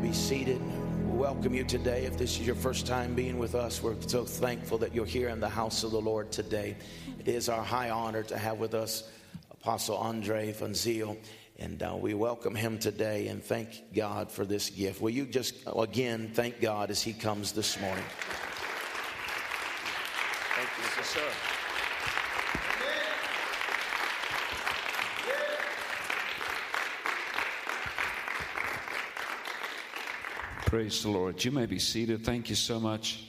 be seated. We welcome you today. If this is your first time being with us, we're so thankful that you're here in the house of the Lord today. It is our high honor to have with us Apostle Andre Fonzio, and uh, we welcome him today and thank God for this gift. Will you just again thank God as he comes this morning? Thank you, sir. Praise the Lord. You may be seated. Thank you so much.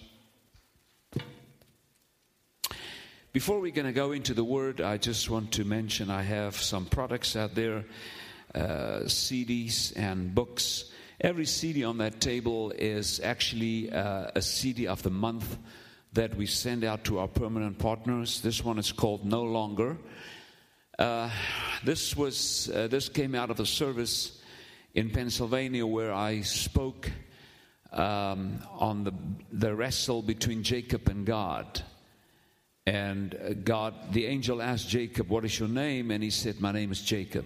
Before we're going to go into the Word, I just want to mention I have some products out there uh, CDs and books. Every CD on that table is actually uh, a CD of the month that we send out to our permanent partners. This one is called No Longer. Uh, this was uh, this came out of a service in Pennsylvania where I spoke um, on the, the wrestle between Jacob and God. And uh, God, the angel asked Jacob, What is your name? And he said, My name is Jacob.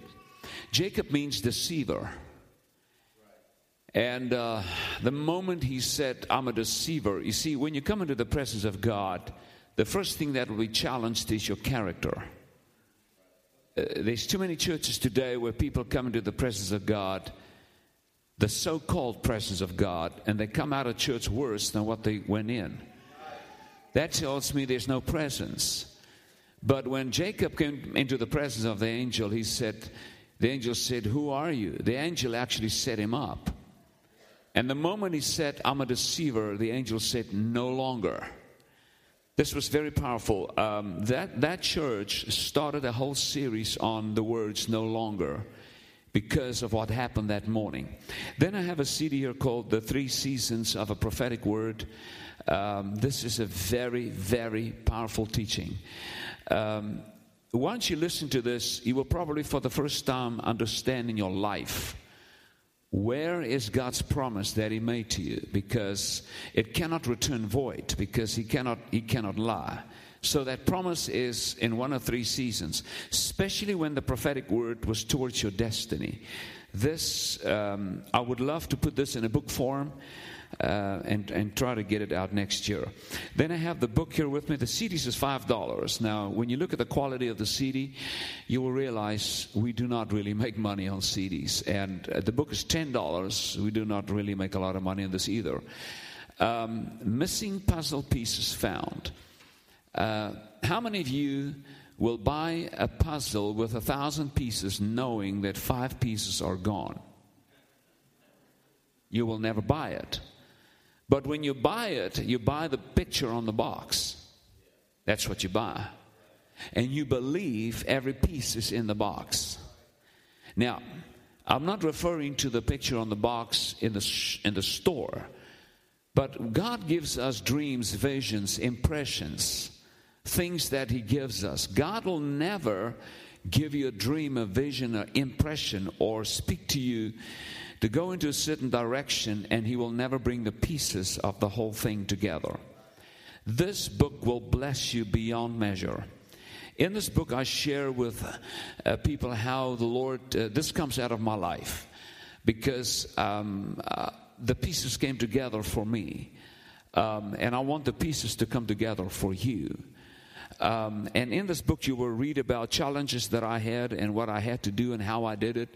Jacob means deceiver. And uh, the moment he said, I'm a deceiver, you see, when you come into the presence of God, the first thing that will be challenged is your character. Uh, there's too many churches today where people come into the presence of God the so called presence of God and they come out of church worse than what they went in. That tells me there's no presence. But when Jacob came into the presence of the angel, he said, The angel said, Who are you? The angel actually set him up. And the moment he said, I'm a deceiver, the angel said, No longer. This was very powerful. Um, that, that church started a whole series on the words no longer because of what happened that morning. Then I have a CD here called The Three Seasons of a Prophetic Word. Um, this is a very, very powerful teaching. Um, once you listen to this, you will probably for the first time understand in your life where is God's promise that He made to you because it cannot return void because He cannot, he cannot lie. So that promise is in one of three seasons, especially when the prophetic word was towards your destiny. This, um, I would love to put this in a book form. Uh, and, and try to get it out next year. Then I have the book here with me. The CD is $5. Now, when you look at the quality of the CD, you will realize we do not really make money on CDs. And uh, the book is $10. We do not really make a lot of money on this either. Um, missing puzzle pieces found. Uh, how many of you will buy a puzzle with a thousand pieces knowing that five pieces are gone? You will never buy it. But when you buy it, you buy the picture on the box. That's what you buy. And you believe every piece is in the box. Now, I'm not referring to the picture on the box in the, in the store, but God gives us dreams, visions, impressions things that He gives us. God will never give you a dream, a vision, an impression, or speak to you to go into a certain direction, and He will never bring the pieces of the whole thing together. This book will bless you beyond measure. In this book, I share with uh, people how the Lord, uh, this comes out of my life because um, uh, the pieces came together for me. Um, and I want the pieces to come together for you. Um, and in this book, you will read about challenges that I had and what I had to do and how I did it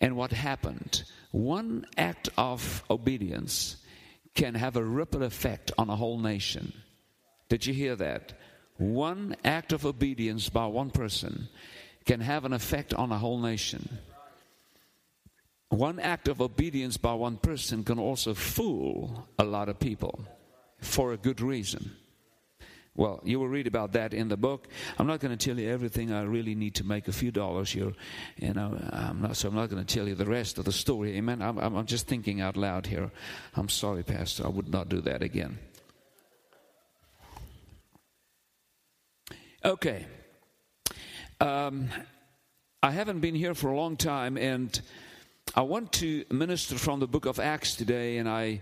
and what happened. One act of obedience can have a ripple effect on a whole nation. Did you hear that? One act of obedience by one person can have an effect on a whole nation. One act of obedience by one person can also fool a lot of people for a good reason. Well, you will read about that in the book. I'm not going to tell you everything. I really need to make a few dollars here, you know. I'm not, so I'm not going to tell you the rest of the story. Amen. I'm, I'm just thinking out loud here. I'm sorry, Pastor. I would not do that again. Okay. Um, I haven't been here for a long time, and I want to minister from the book of Acts today, and I.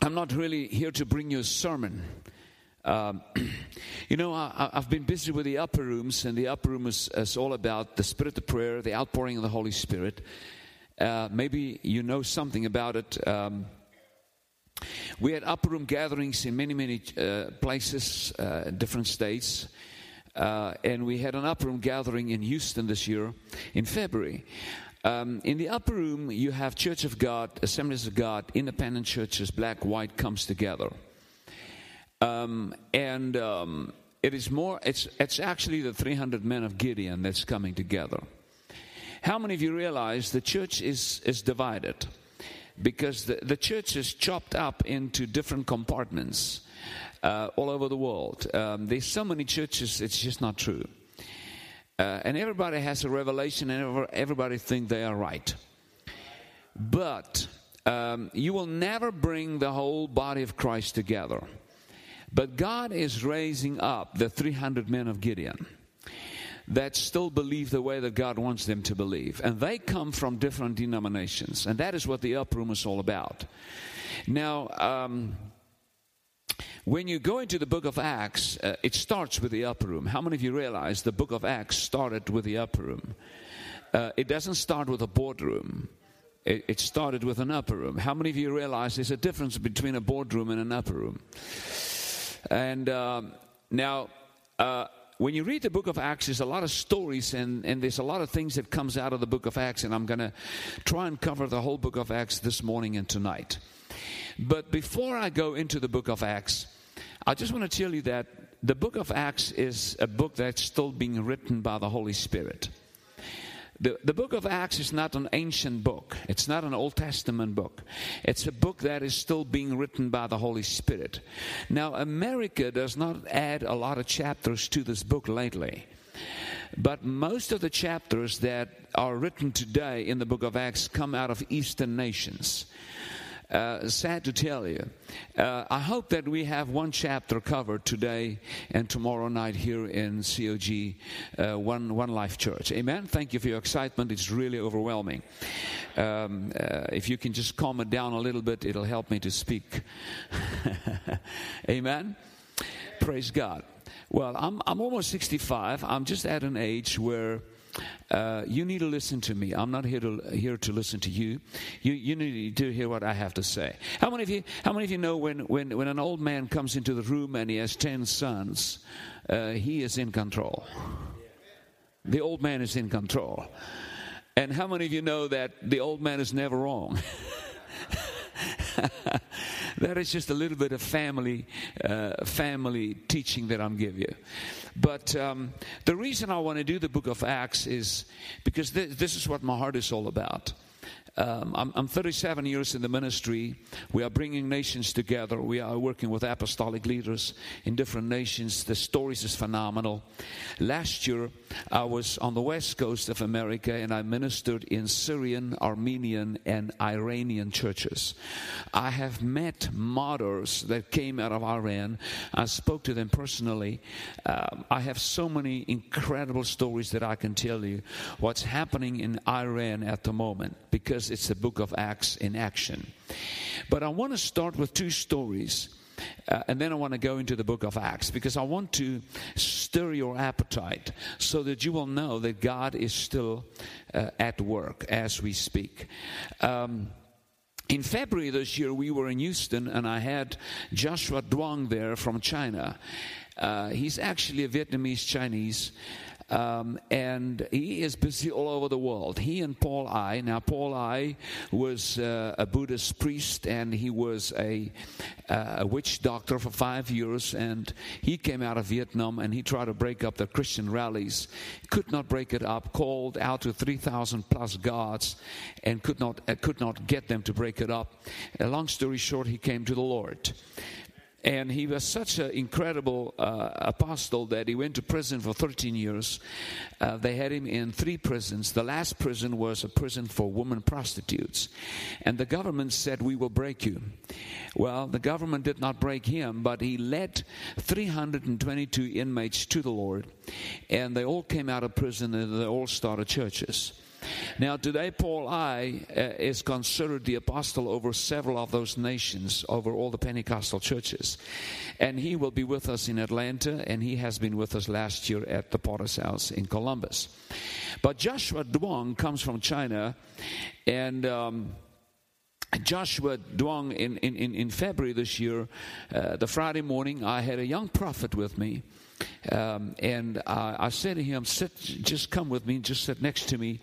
I'm not really here to bring you a sermon. Um, you know, I, have been busy with the upper rooms, and the upper room is, is, all about the spirit of prayer, the outpouring of the Holy Spirit. Uh, maybe you know something about it. Um, we had upper room gatherings in many, many uh, places, uh, different states. Uh, and we had an upper room gathering in Houston this year in February. Um, in the upper room, you have Church of God, Assemblies of God, independent churches, black, white comes together. Um, and um, it is more, it's, it's actually the 300 men of Gideon that's coming together. How many of you realize the church is, is divided? Because the, the church is chopped up into different compartments uh, all over the world. Um, there's so many churches, it's just not true. Uh, and everybody has a revelation, and everybody think they are right. But um, you will never bring the whole body of Christ together. But God is raising up the 300 men of Gideon that still believe the way that God wants them to believe. And they come from different denominations. And that is what the upper room is all about. Now, um, when you go into the book of Acts, uh, it starts with the upper room. How many of you realize the book of Acts started with the upper room? Uh, it doesn't start with a boardroom. It, it, started with an upper room. How many of you realize there's a difference between a boardroom and an upper room? And um, now, uh, when you read the book of Acts, there's a lot of stories and, and there's a lot of things that comes out of the book of Acts, and I'm going to try and cover the whole book of Acts this morning and tonight. But before I go into the book of Acts, I just want to tell you that the book of Acts is a book that's still being written by the Holy Spirit. The, the book of Acts is not an ancient book. It's not an Old Testament book. It's a book that is still being written by the Holy Spirit. Now, America does not add a lot of chapters to this book lately. But most of the chapters that are written today in the book of Acts come out of Eastern nations. Uh, sad to tell you. Uh, I hope that we have one chapter covered today and tomorrow night here in COG, uh, one, one Life Church. Amen. Thank you for your excitement. It's really overwhelming. Um, uh, if you can just calm it down a little bit, it'll help me to speak. Amen. Praise God. Well, I'm, I'm almost 65. I'm just at an age where uh, you need to listen to me. I'm not here to here to listen to you. You you need to hear what I have to say. How many of you How many of you know when when when an old man comes into the room and he has ten sons, uh, he is in control. The old man is in control. And how many of you know that the old man is never wrong? that is just a little bit of family uh, family teaching that I'm giving you. But um, the reason I want to do the book of Acts is because th- this is what my heart is all about. Um, I'm, I'm, 37 years in the ministry. We are bringing nations together. We are working with apostolic leaders in different nations. The stories is phenomenal. Last year, I was on the west coast of America and I ministered in Syrian, Armenian, and Iranian churches. I have met martyrs that came out of Iran. I spoke to them personally. Um, I have so many incredible stories that I can tell you what's happening in Iran at the moment because because it's the book of Acts in action. But I want to start with two stories. Uh, and then I want to go into the book of Acts because I want to stir your appetite so that you will know that God is still uh, at work as we speak. Um, in February this year, we were in Houston, and I had Joshua Duong there from China. Uh, he's actually a Vietnamese Chinese, um, and he is busy all over the world. He and Paul I. Now, Paul I was uh, a Buddhist priest and he was a, uh, a witch doctor for five years. And he came out of Vietnam and he tried to break up the Christian rallies. Could not break it up, called out to 3,000 plus guards and could not, uh, could not get them to break it up. A long story short, he came to the Lord. And he was such an incredible uh, apostle that he went to prison for 13 years. Uh, they had him in three prisons. The last prison was a prison for women prostitutes. And the government said, We will break you. Well, the government did not break him, but he led 322 inmates to the Lord. And they all came out of prison and they all started churches. Now, today, Paul I uh, is considered the apostle over several of those nations, over all the Pentecostal churches. And he will be with us in Atlanta, and he has been with us last year at the Potter's House in Columbus. But Joshua Duong comes from China, and. Um, Joshua Duong in, in, in February this year, uh, the Friday morning, I had a young prophet with me. Um, and uh, I said to him, sit, just come with me, just sit next to me.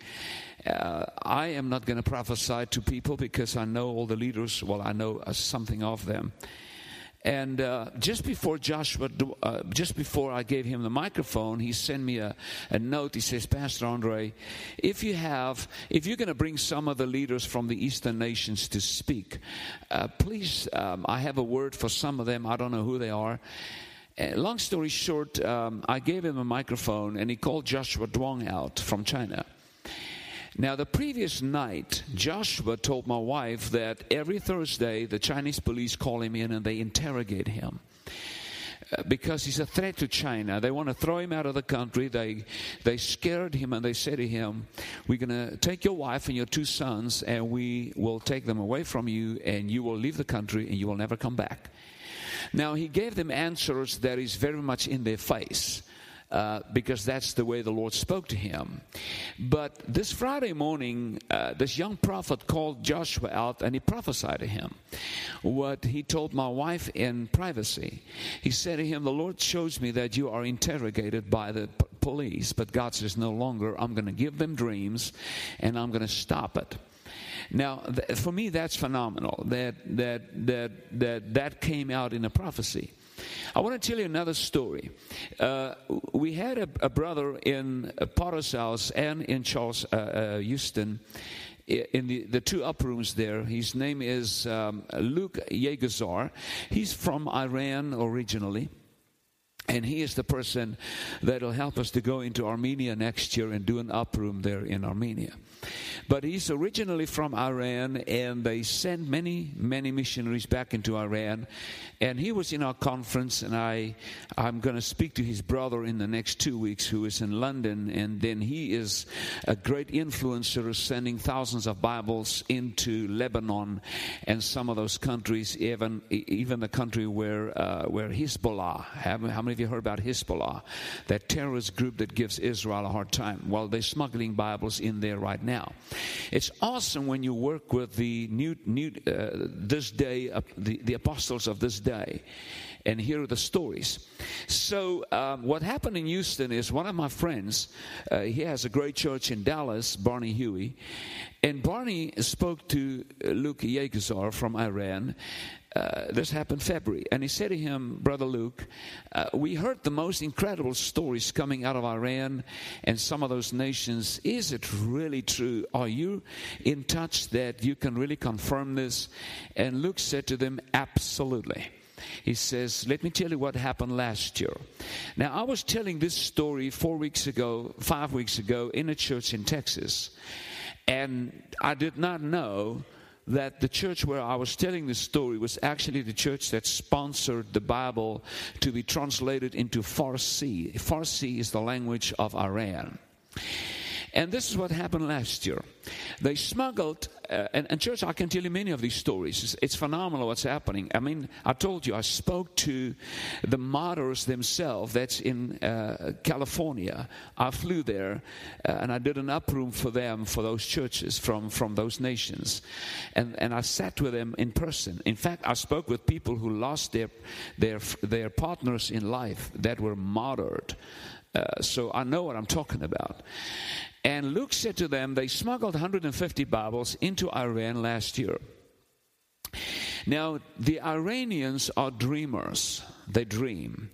Uh, I am not going to prophesy to people because I know all the leaders. Well, I know uh, something of them. And uh, just before Joshua, uh, just before I gave him the microphone, he sent me a, a note. He says, Pastor Andre, if you have, if you're going to bring some of the leaders from the Eastern nations to speak, uh, please, um, I have a word for some of them. I don't know who they are. Uh, long story short, um, I gave him a microphone and he called Joshua Duong out from China. Now, the previous night, Joshua told my wife that every Thursday the Chinese police call him in and they interrogate him uh, because he's a threat to China. They want to throw him out of the country. They they scared him and they said to him, "We're going to take your wife and your two sons, and we will take them away from you, and you will leave the country, and you will never come back." Now, he gave them answers that is very much in their face. Uh, because that's the way the Lord spoke to him. But this Friday morning, uh, this young prophet called Joshua out and he prophesied to him what he told my wife in privacy. He said to him, The Lord shows me that you are interrogated by the police, but God says, No longer. I'm going to give them dreams and I'm going to stop it. Now, th- for me, that's phenomenal that, that, that, that that came out in a prophecy. I want to tell you another story. Uh, we had a, a, brother in Potter's house and in Charles uh, uh, Houston in the, the two up rooms there. His name is um, Luke Yegazar. He's from Iran originally. And he is the person that will help us to go into Armenia next year and do an up room there in Armenia. But he's originally from Iran, and they sent many, many missionaries back into Iran. And he was in our conference, and I, I'm going to speak to his brother in the next two weeks, who is in London. And then he is a great influencer, sending thousands of Bibles into Lebanon and some of those countries, even even the country where uh, where Hezbollah. How many of you heard about Hezbollah, that terrorist group that gives Israel a hard time? Well, they're smuggling Bibles in there right now. It's awesome when you work with the new, new uh, this day, uh, the, the apostles of this day and hear the stories. So, um, what happened in Houston is one of my friends, uh, he has a great church in Dallas, Barney Huey, and Barney spoke to Luke Yegazar from Iran, uh, this happened February, and he said to him, Brother Luke, uh, we heard the most incredible stories coming out of Iran and some of those nations. Is it really true? Are you in touch that you can really confirm this? And Luke said to them, Absolutely. He says, Let me tell you what happened last year. Now, I was telling this story four weeks ago, five weeks ago, in a church in Texas, and I did not know that the church where I was telling this story was actually the church that sponsored the Bible to be translated into Farsi. Farsi is the language of Iran. And this is what happened last year. They smuggled, uh, and, and, church, I can tell you many of these stories. It's, it's, phenomenal what's happening. I mean, I told you, I spoke to the martyrs themselves. That's in uh, California. I flew there, uh, and I did an uproom for them, for those churches from, from those nations. And, and I sat with them in person. In fact, I spoke with people who lost their, their, their partners in life that were martyred. Uh, so I know what I'm talking about. And Luke said to them, they smuggled 150 Bibles into Iran last year. Now, the Iranians are dreamers. They dream.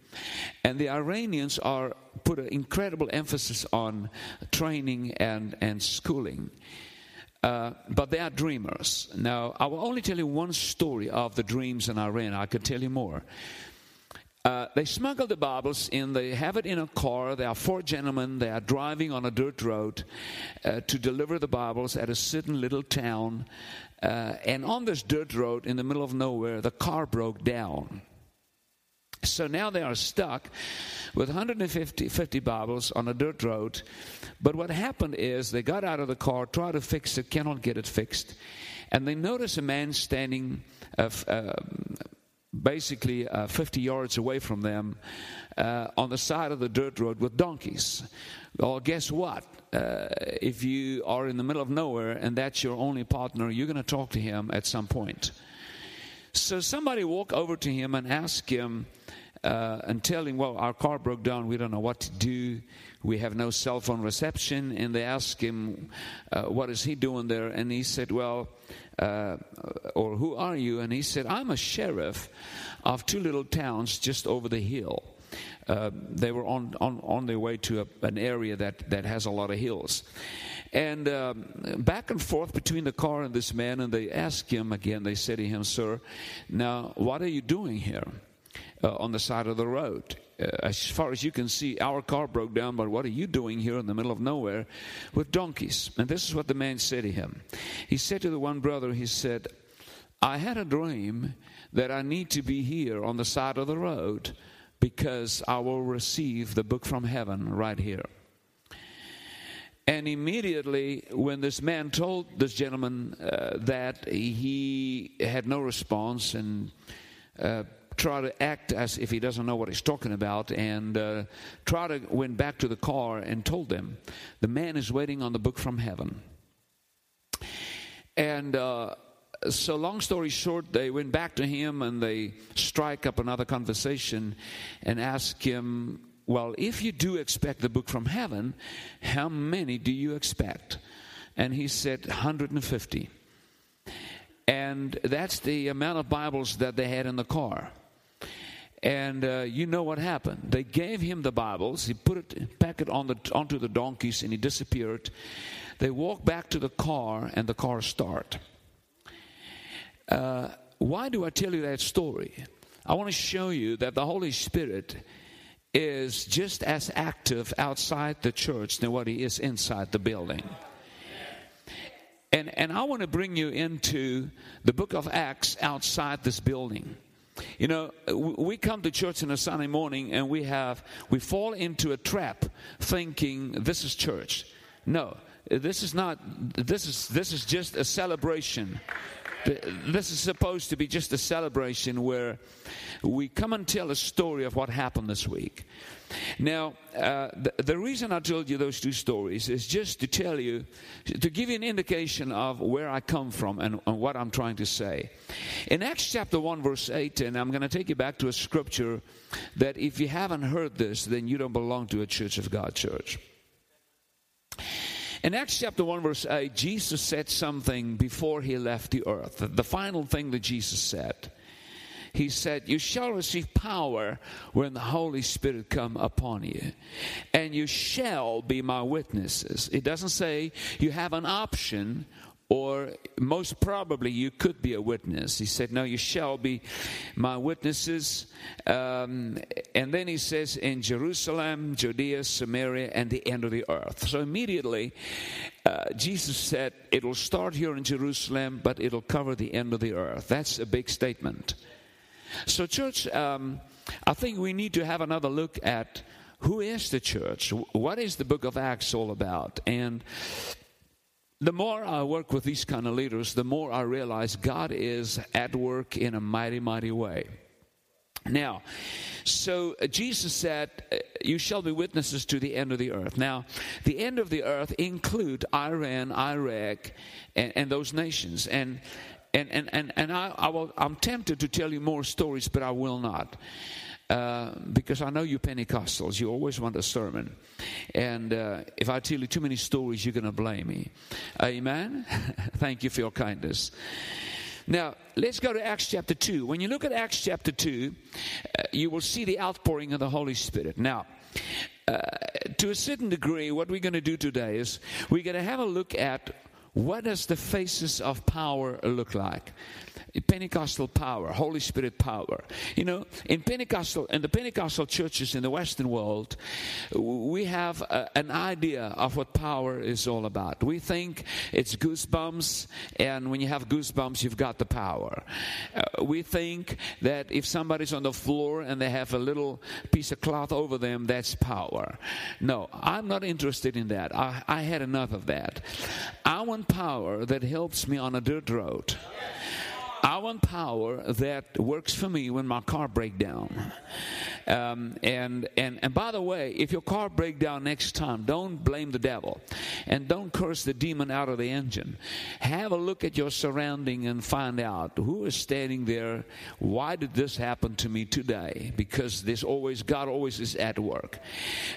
And the Iranians are put an incredible emphasis on training and, and schooling. Uh, but they are dreamers. Now, I will only tell you one story of the dreams in Iran. I could tell you more. Uh, they smuggle the Bibles in, they have it in a car. There are four gentlemen, they are driving on a dirt road uh, to deliver the Bibles at a certain little town. Uh, and on this dirt road in the middle of nowhere, the car broke down. So now they are stuck with 150 50 Bibles on a dirt road. But what happened is they got out of the car, tried to fix it, cannot get it fixed. And they notice a man standing uh, uh, basically uh, 50 yards away from them uh, on the side of the dirt road with donkeys. Well, guess what? Uh, if you are in the middle of nowhere and that's your only partner, you're going to talk to him at some point. So somebody walk over to him and ask him uh, and tell him, well, our car broke down. We don't know what to do. We have no cell phone reception. And they ask him, uh, what is he doing there? And he said, well, uh, or who are you? And he said, I'm a sheriff of two little towns just over the hill. Uh, they were on, on, on their way to a, an area that, that has a lot of hills. And um, back and forth between the car and this man, and they asked him again, they said to him, Sir, now what are you doing here uh, on the side of the road? Uh, as far as you can see, our car broke down, but what are you doing here in the middle of nowhere with donkeys? And this is what the man said to him. He said to the one brother, He said, I had a dream that I need to be here on the side of the road because I will receive the book from heaven right here. And immediately, when this man told this gentleman uh, that, he had no response and uh, tried to act as if he doesn't know what he's talking about and uh, tried to went back to the car and told them, the man is waiting on the book from heaven. And uh, so long story short, they went back to him and they strike up another conversation and ask him, Well, if you do expect the book from heaven, how many do you expect? And he said, 150. And that's the amount of Bibles that they had in the car. And uh, you know what happened? They gave him the Bibles. He put it, packed it on the, onto the donkeys, and he disappeared. They walked back to the car, and the car started. Uh, why do I tell you that story? I want to show you that the Holy Spirit is just as active outside the church than what he is inside the building. And, and I want to bring you into the book of Acts outside this building. You know, we come to church on a Sunday morning and we have, we fall into a trap thinking this is church. No, this is not, this is, this is just a celebration this is supposed to be just a celebration where we come and tell a story of what happened this week. Now, uh, the, the, reason I told you those two stories is just to tell you, to give you an indication of where I come from and, and what I'm trying to say. In Acts chapter 1, verse 8, and I'm going to take you back to a scripture that if you haven't heard this, then you don't belong to a Church of God church. In Acts chapter 1, verse 8, Jesus said something before he left the earth. The final thing that Jesus said. He said, You shall receive power when the Holy Spirit come upon you, and you shall be my witnesses. It doesn't say you have an option or most probably you could be a witness. He said, No, you shall be my witnesses. Um, and then he says, In Jerusalem, Judea, Samaria, and the end of the earth. So immediately, uh, Jesus said, It'll start here in Jerusalem, but it'll cover the end of the earth. That's a big statement. So, church, um, I think we need to have another look at who is the church? What is the book of Acts all about? And the more I work with these kind of leaders, the more I realize God is at work in a mighty, mighty way. Now, so Jesus said, You shall be witnesses to the end of the earth. Now, the end of the earth include Iran, Iraq, and, and those nations. And and and and, and I, I will, I'm tempted to tell you more stories, but I will not. Uh, because I know you Pentecostals, you always want a sermon. And uh, if I tell you too many stories, you're going to blame me. Amen? Thank you for your kindness. Now, let's go to Acts chapter 2. When you look at Acts chapter 2, uh, you will see the outpouring of the Holy Spirit. Now, uh, to a certain degree, what we're going to do today is we're going to have a look at what does the faces of power look like? Pentecostal power, Holy Spirit power. You know, in Pentecostal, in the Pentecostal churches in the Western world, we have a, an idea of what power is all about. We think it's goosebumps, and when you have goosebumps, you've got the power. Uh, we think that if somebody's on the floor and they have a little piece of cloth over them, that's power. No, I'm not interested in that. I, I had enough of that. I want power that helps me on a dirt road. I want power that works for me when my car breaks down. Um, and, and, and by the way, if your car breaks down next time, don't blame the devil and don't curse the demon out of the engine. Have a look at your surrounding and find out who is standing there. Why did this happen to me today? Because there's always, God always is at work.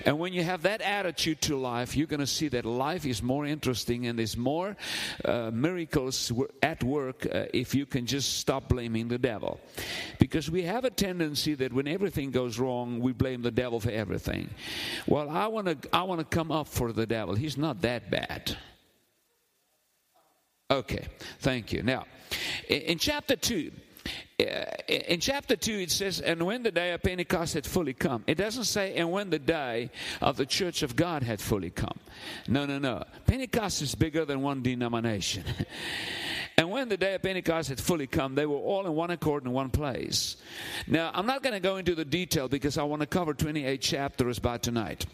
And when you have that attitude to life, you're going to see that life is more interesting and there's more uh, miracles at work uh, if you can just stop blaming the devil. Because we have a tendency that when everything goes wrong, we blame the devil for everything. Well, I want to I want to come up for the devil. He's not that bad. Okay, thank you. Now, in chapter 2, uh, Eh, eh, in chapter 2 it says and when the day of pentecost had fully come it doesn't say and when the day of the church of god had fully come no no no pentecost is bigger than one denomination And when the day of Pentecost had fully come, they were all in one accord in one place. Now, I'm not going to go into the detail because I want to cover 28 chapters by tonight.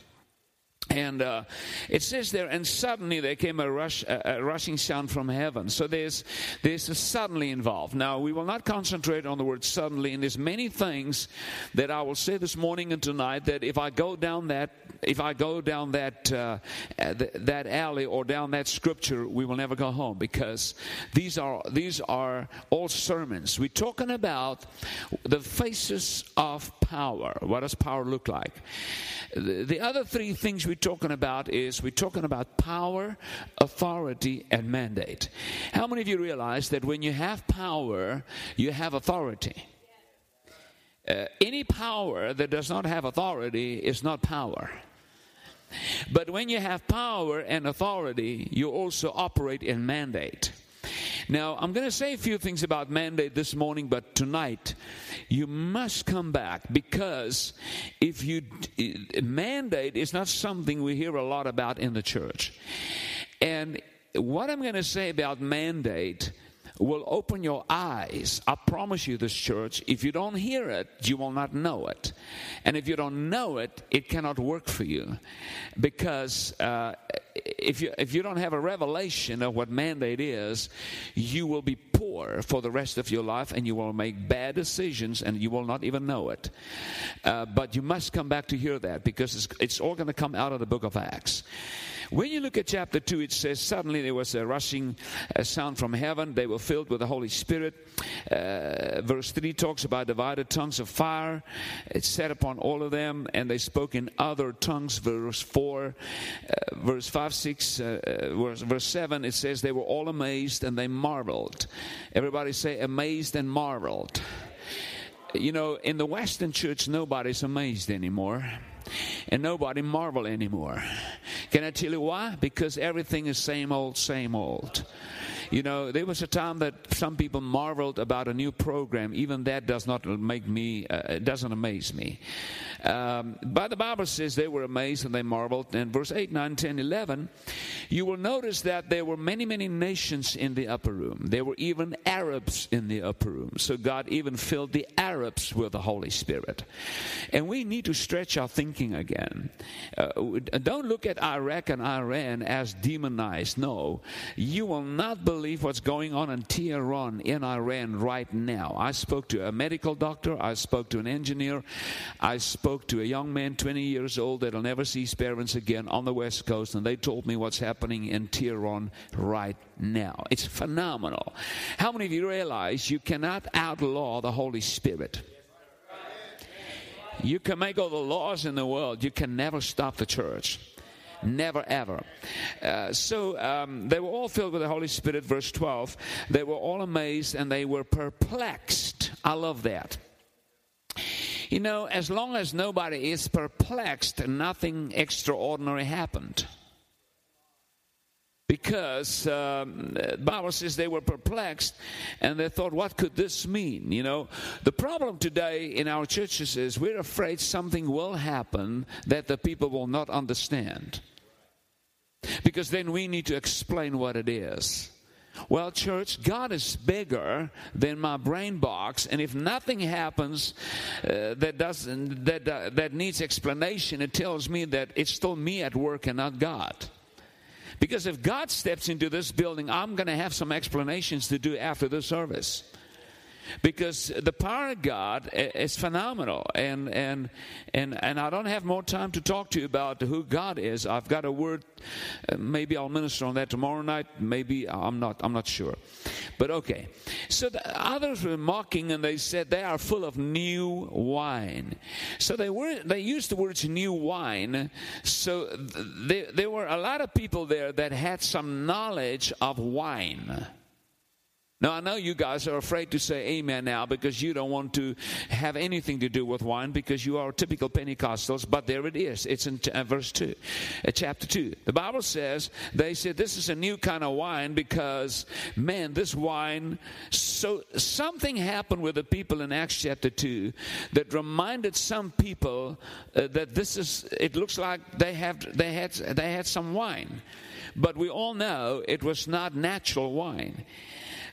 And uh, it says there, and suddenly there came a, rush, a, a, rushing sound from heaven. So there's there's a suddenly involved. Now we will not concentrate on the word suddenly, and there's many things that I will say this morning and tonight that if I go down that if I go down that uh, that alley or down that scripture, we will never go home because these are these are all sermons. We're talking about the faces of power. What does power look like? The, the other three things we're talking about is we're talking about power, authority, and mandate. How many of you realize that when you have power, you have authority? Uh, any power that does not have authority is not power. But when you have power and authority, you also operate in mandate. Now, I'm going to say a few things about mandate this morning, but tonight you must come back because if you mandate is not something we hear a lot about in the church. And what I'm going to say about mandate will open your eyes. I promise you, this church, if you don't hear it, you will not know it. And if you don't know it, it cannot work for you. Because uh, if, you, if you don't have a revelation of what mandate is, you will be poor for the rest of your life and you will make bad decisions and you will not even know it. Uh, but you must come back to hear that because it's, it's all going to come out of the book of Acts. When you look at chapter 2, it says, Suddenly there was a rushing uh, sound from heaven. They were filled with the Holy Spirit. Uh, verse 3 talks about divided tongues of fire. It set upon all of them, and they spoke in other tongues. Verse 4, uh, verse 5, 6, uh, uh, verse, verse 7, it says, They were all amazed and they marveled. Everybody say, amazed and marveled. You know, in the Western church, nobody's amazed anymore and nobody marvel anymore. Can I tell you why? Because everything is same old, same old. You know, there was a time that some people marveled about a new program. Even that does not make me, uh, doesn't amaze me. Um, but the Bible says they were amazed and they marveled. And verse 8, 9, 10, 11, you will notice that there were many, many nations in the upper room. There were even Arabs in the upper room. So God even filled the Arabs with the Holy Spirit. And we need to stretch our thinking again. Uh, don't look at Iraq and Iran as demonized. No, you will not believe believe what's going on in Tehran in Iran right now. I spoke to a medical doctor, I spoke to an engineer, I spoke to a young man, 20 years old, that'll never see his parents again on the West Coast, and they told me what's happening in Tehran right now. It's phenomenal. How many of you realize you cannot outlaw the Holy Spirit? You can make all the laws in the world, you can never stop the church. Never ever. Uh, so um, they were all filled with the Holy Spirit, verse 12. They were all amazed and they were perplexed. I love that. You know, as long as nobody is perplexed, nothing extraordinary happened. Because um, the Bible says they were perplexed and they thought, what could this mean? You know, the problem today in our churches is we're afraid something will happen that the people will not understand. Because then we need to explain what it is. Well, church, God is bigger than my brain box, and if nothing happens uh, that doesn't that uh, that needs explanation, it tells me that it's still me at work and not God. Because if God steps into this building, I'm going to have some explanations to do after the service because the power of God is phenomenal. And, and, and, and I don't have more time to talk to you about who God is. I've got a word. Uh, maybe I'll minister on that tomorrow night. Maybe I'm not, I'm not sure. But okay. So the others were mocking and they said they are full of new wine. So they were, they used the words new wine. So there, there were a lot of people there that had some knowledge of wine. Now, I know you guys are afraid to say amen now because you don't want to have anything to do with wine because you are typical Pentecostals, but there it is. It's in uh, verse 2, uh, chapter 2. The Bible says, they said this is a new kind of wine because, man, this wine, so something happened with the people in Acts chapter 2 that reminded some people uh, that this is, it looks like they, have, they, had, they had some wine. But we all know it was not natural wine.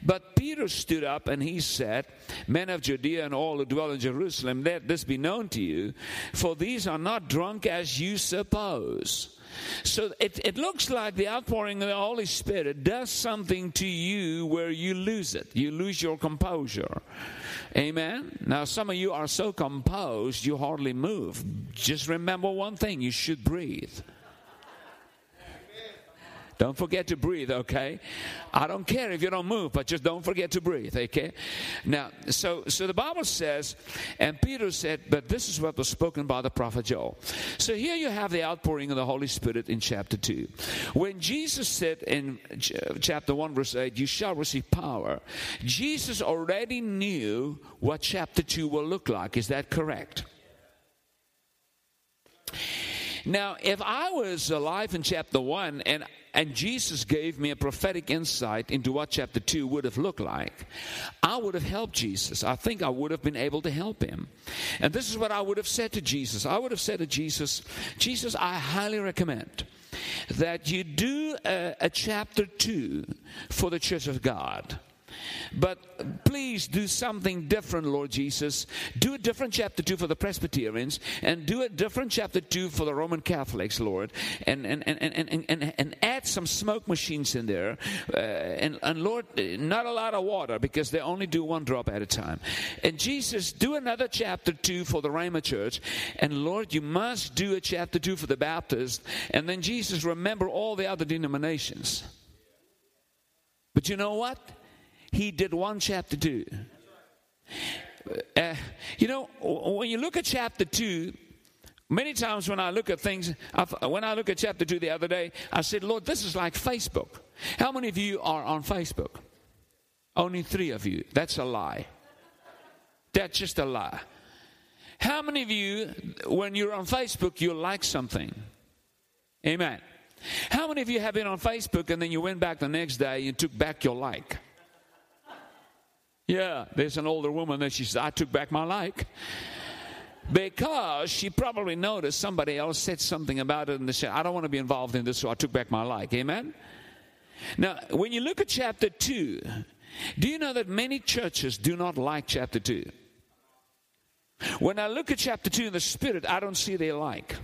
But Peter stood up and he said, Men of Judea and all who dwell in Jerusalem, let this be known to you, for these are not drunk as you suppose. So it, it looks like the outpouring of the Holy Spirit does something to you where you lose it. You lose your composure. Amen. Now, some of you are so composed you hardly move. Just remember one thing you should breathe. Don't forget to breathe, okay? I don't care if you don't move, but just don't forget to breathe, okay? Now, so so the Bible says, and Peter said, but this is what was spoken by the prophet Joel. So here you have the outpouring of the Holy Spirit in chapter 2. When Jesus said in chapter 1, verse 8, you shall receive power, Jesus already knew what chapter 2 will look like. Is that correct? Now, if I was alive in chapter 1 and and Jesus gave me a prophetic insight into what chapter 2 would have looked like, I would have helped Jesus. I think I would have been able to help him. And this is what I would have said to Jesus. I would have said to Jesus, Jesus, I highly recommend that you do a, a chapter 2 for the church of God. But please do something different, Lord Jesus. Do a different chapter 2 for the Presbyterians and do a different chapter 2 for the Roman Catholics, Lord. And, and, and, and, and, and add some smoke machines in there. Uh, and, and Lord, not a lot of water because they only do one drop at a time. And Jesus, do another chapter 2 for the Rhema Church. And Lord, you must do a chapter 2 for the Baptists. And then Jesus, remember all the other denominations. But you know what? He did one chapter two. Uh, you know, when you look at chapter two, many times when I look at things, when I look at chapter two the other day, I said, Lord, this is like Facebook. How many of you are on Facebook? Only three of you. That's a lie. That's just a lie. How many of you, when you're on Facebook, you like something? Amen. How many of you have been on Facebook and then you went back the next day and took back your like? Yeah, there's an older woman that she said, I took back my like. Because she probably noticed somebody else said something about it and they said, I don't want to be involved in this, so I took back my like. Amen? Now, when you look at chapter 2, do you know that many churches do not like chapter 2? When I look at chapter 2 in the Spirit, I don't see they like.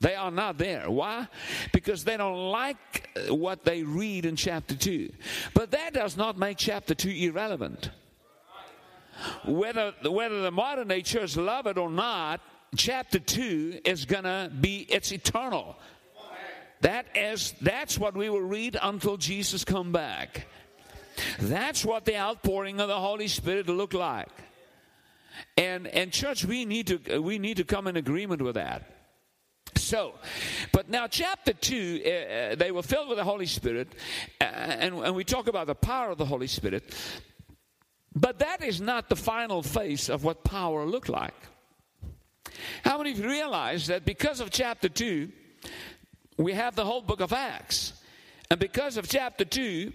They are not there. Why? Because they don't like uh, what they read in chapter 2. But that does not make chapter 2 irrelevant whether, whether the modern day church love it or not, chapter 2 is going to be, it's eternal. That is, that's what we will read until Jesus come back. That's what the outpouring of the Holy Spirit look like. And, and church, we need to, we need to come in agreement with that. So, but now chapter 2, uh, uh they were filled with the Holy Spirit, uh, and, and we talk about the power of the Holy Spirit. But that is not the final face of what power looked like. How many of you realize that because of chapter 2, we have the whole book of Acts? And because of chapter 2,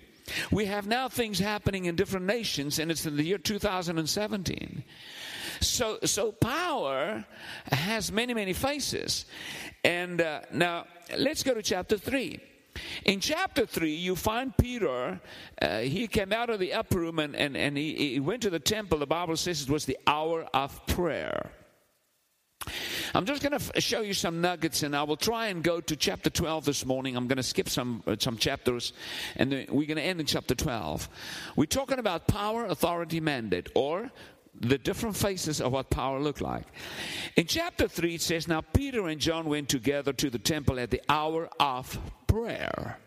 we have now things happening in different nations, and it's in the year 2017. So, so power has many, many faces. And uh, now let's go to chapter 3. In chapter 3, you find Peter. Uh, he came out of the upper room and, and, and he, he went to the temple. The Bible says it was the hour of prayer. I'm just going to show you some nuggets, and I will try and go to chapter 12 this morning. I'm going to skip some uh, some chapters, and we're going to end in chapter 12. We're talking about power, authority, mandate, or the different faces of what power looked like. In chapter 3, it says, Now Peter and John went together to the temple at the hour of prayer.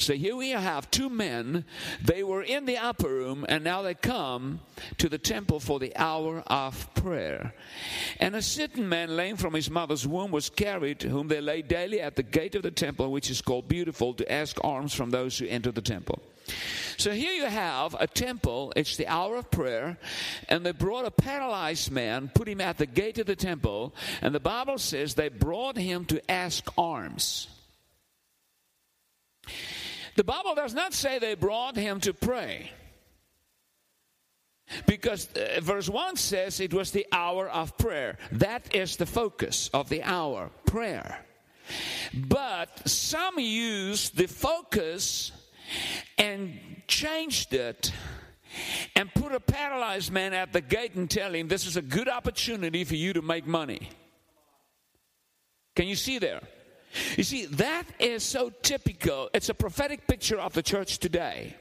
So here we have two men. They were in the upper room, and now they come to the temple for the hour of prayer. And a certain man, lame from his mother's womb, was carried, whom they laid daily at the gate of the temple, which is called Beautiful, to ask alms from those who enter the temple. So here you have a temple, it's the hour of prayer, and they brought a paralyzed man, put him at the gate of the temple, and the Bible says they brought him to ask alms. The Bible does not say they brought him to pray. Because uh, verse 1 says it was the hour of prayer. That is the focus of the hour, prayer. But some use the focus and changed it and put a paralyzed man at the gate and tell him this is a good opportunity for you to make money. Can you see there? You see, that is so typical. It's a prophetic picture of the church today.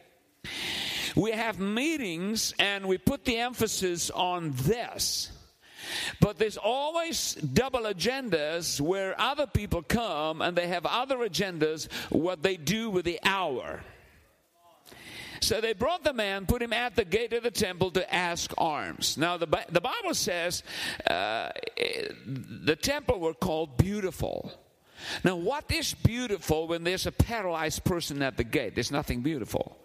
We have meetings and we put the emphasis on this. But there's always double agendas where other people come and they have other agendas, what they do with the hour. So they brought the man, put him at the gate of the temple to ask alms. Now, the, the Bible says uh, the temple were called beautiful. Now, what is beautiful when there's a paralyzed person at the gate? There's nothing beautiful.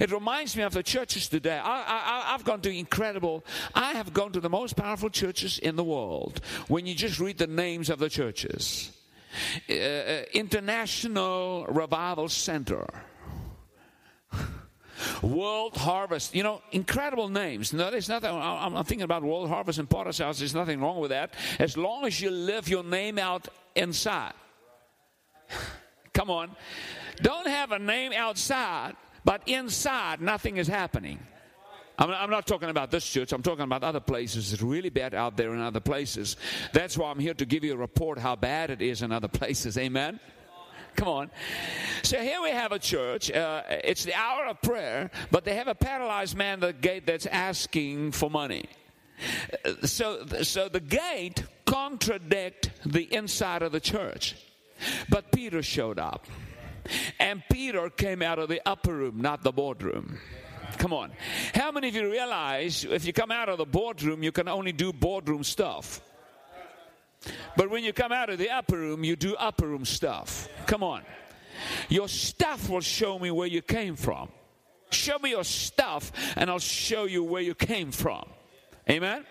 It reminds me of the churches today. I, have gone to incredible, I have gone to the most powerful churches in the world when you just read the names of the churches. Uh, uh International Revival Center. World Harvest, you know, incredible names. No, there's nothing. I'm thinking about World Harvest and Potter's House. There's nothing wrong with that, as long as you live your name out inside. Come on. Don't have a name outside, but inside nothing is happening. I'm, not talking about this church. I'm talking about other places. It's really bad out there in other places. That's why I'm here to give you a report how bad it is in other places. Amen. Come on. So here we have a church. Uh, it's the hour of prayer, but they have a paralyzed man at the gate that's asking for money. Uh, so, so the gate contradict the inside of the church. But Peter showed up. And Peter came out of the upper room, not the boardroom. Come on. How many of you realize if you come out of the boardroom, you can only do boardroom stuff? But when you come out of the upper room, you do upper room stuff. Come on. Your stuff will show me where you came from. Show me your stuff, and I'll show you where you came from. Amen?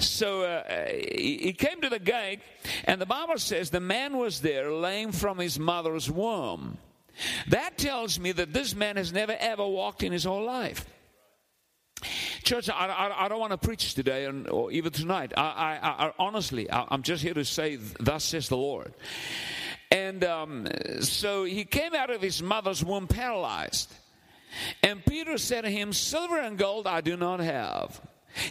So uh, he came to the gate, and the Bible says the man was there lame from his mother's womb. That tells me that this man has never ever walked in his whole life. Church, I, I, I, don't want to preach today and, or even tonight. I, I honestly, I, am just here to say, Thus says the Lord. And um, so he came out of his mother's womb paralyzed. And Peter said to him, Silver and gold I do not have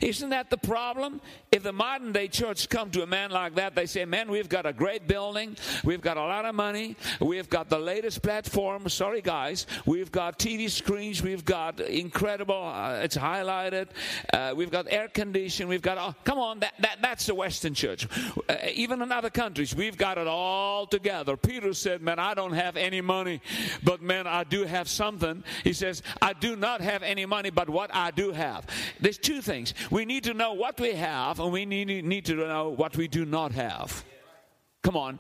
isn't that the problem? If the modern day church come to a man like that, they say, "Man, we've got a great building, we've got a lot of money, we've got the latest platform. Sorry, guys, we've got TV screens, we've got incredible. Uh, it's highlighted. Uh, we've got air conditioning. We've got. Oh, come on, that, that that's the Western church. Uh, even in other countries, we've got it all together. Peter said, "Man, I don't have any money, but man, I do have something." He says, "I do not have any money, but what I do have." There's two things. We need to know what we have, and we need, need to know what we do not have. Come on.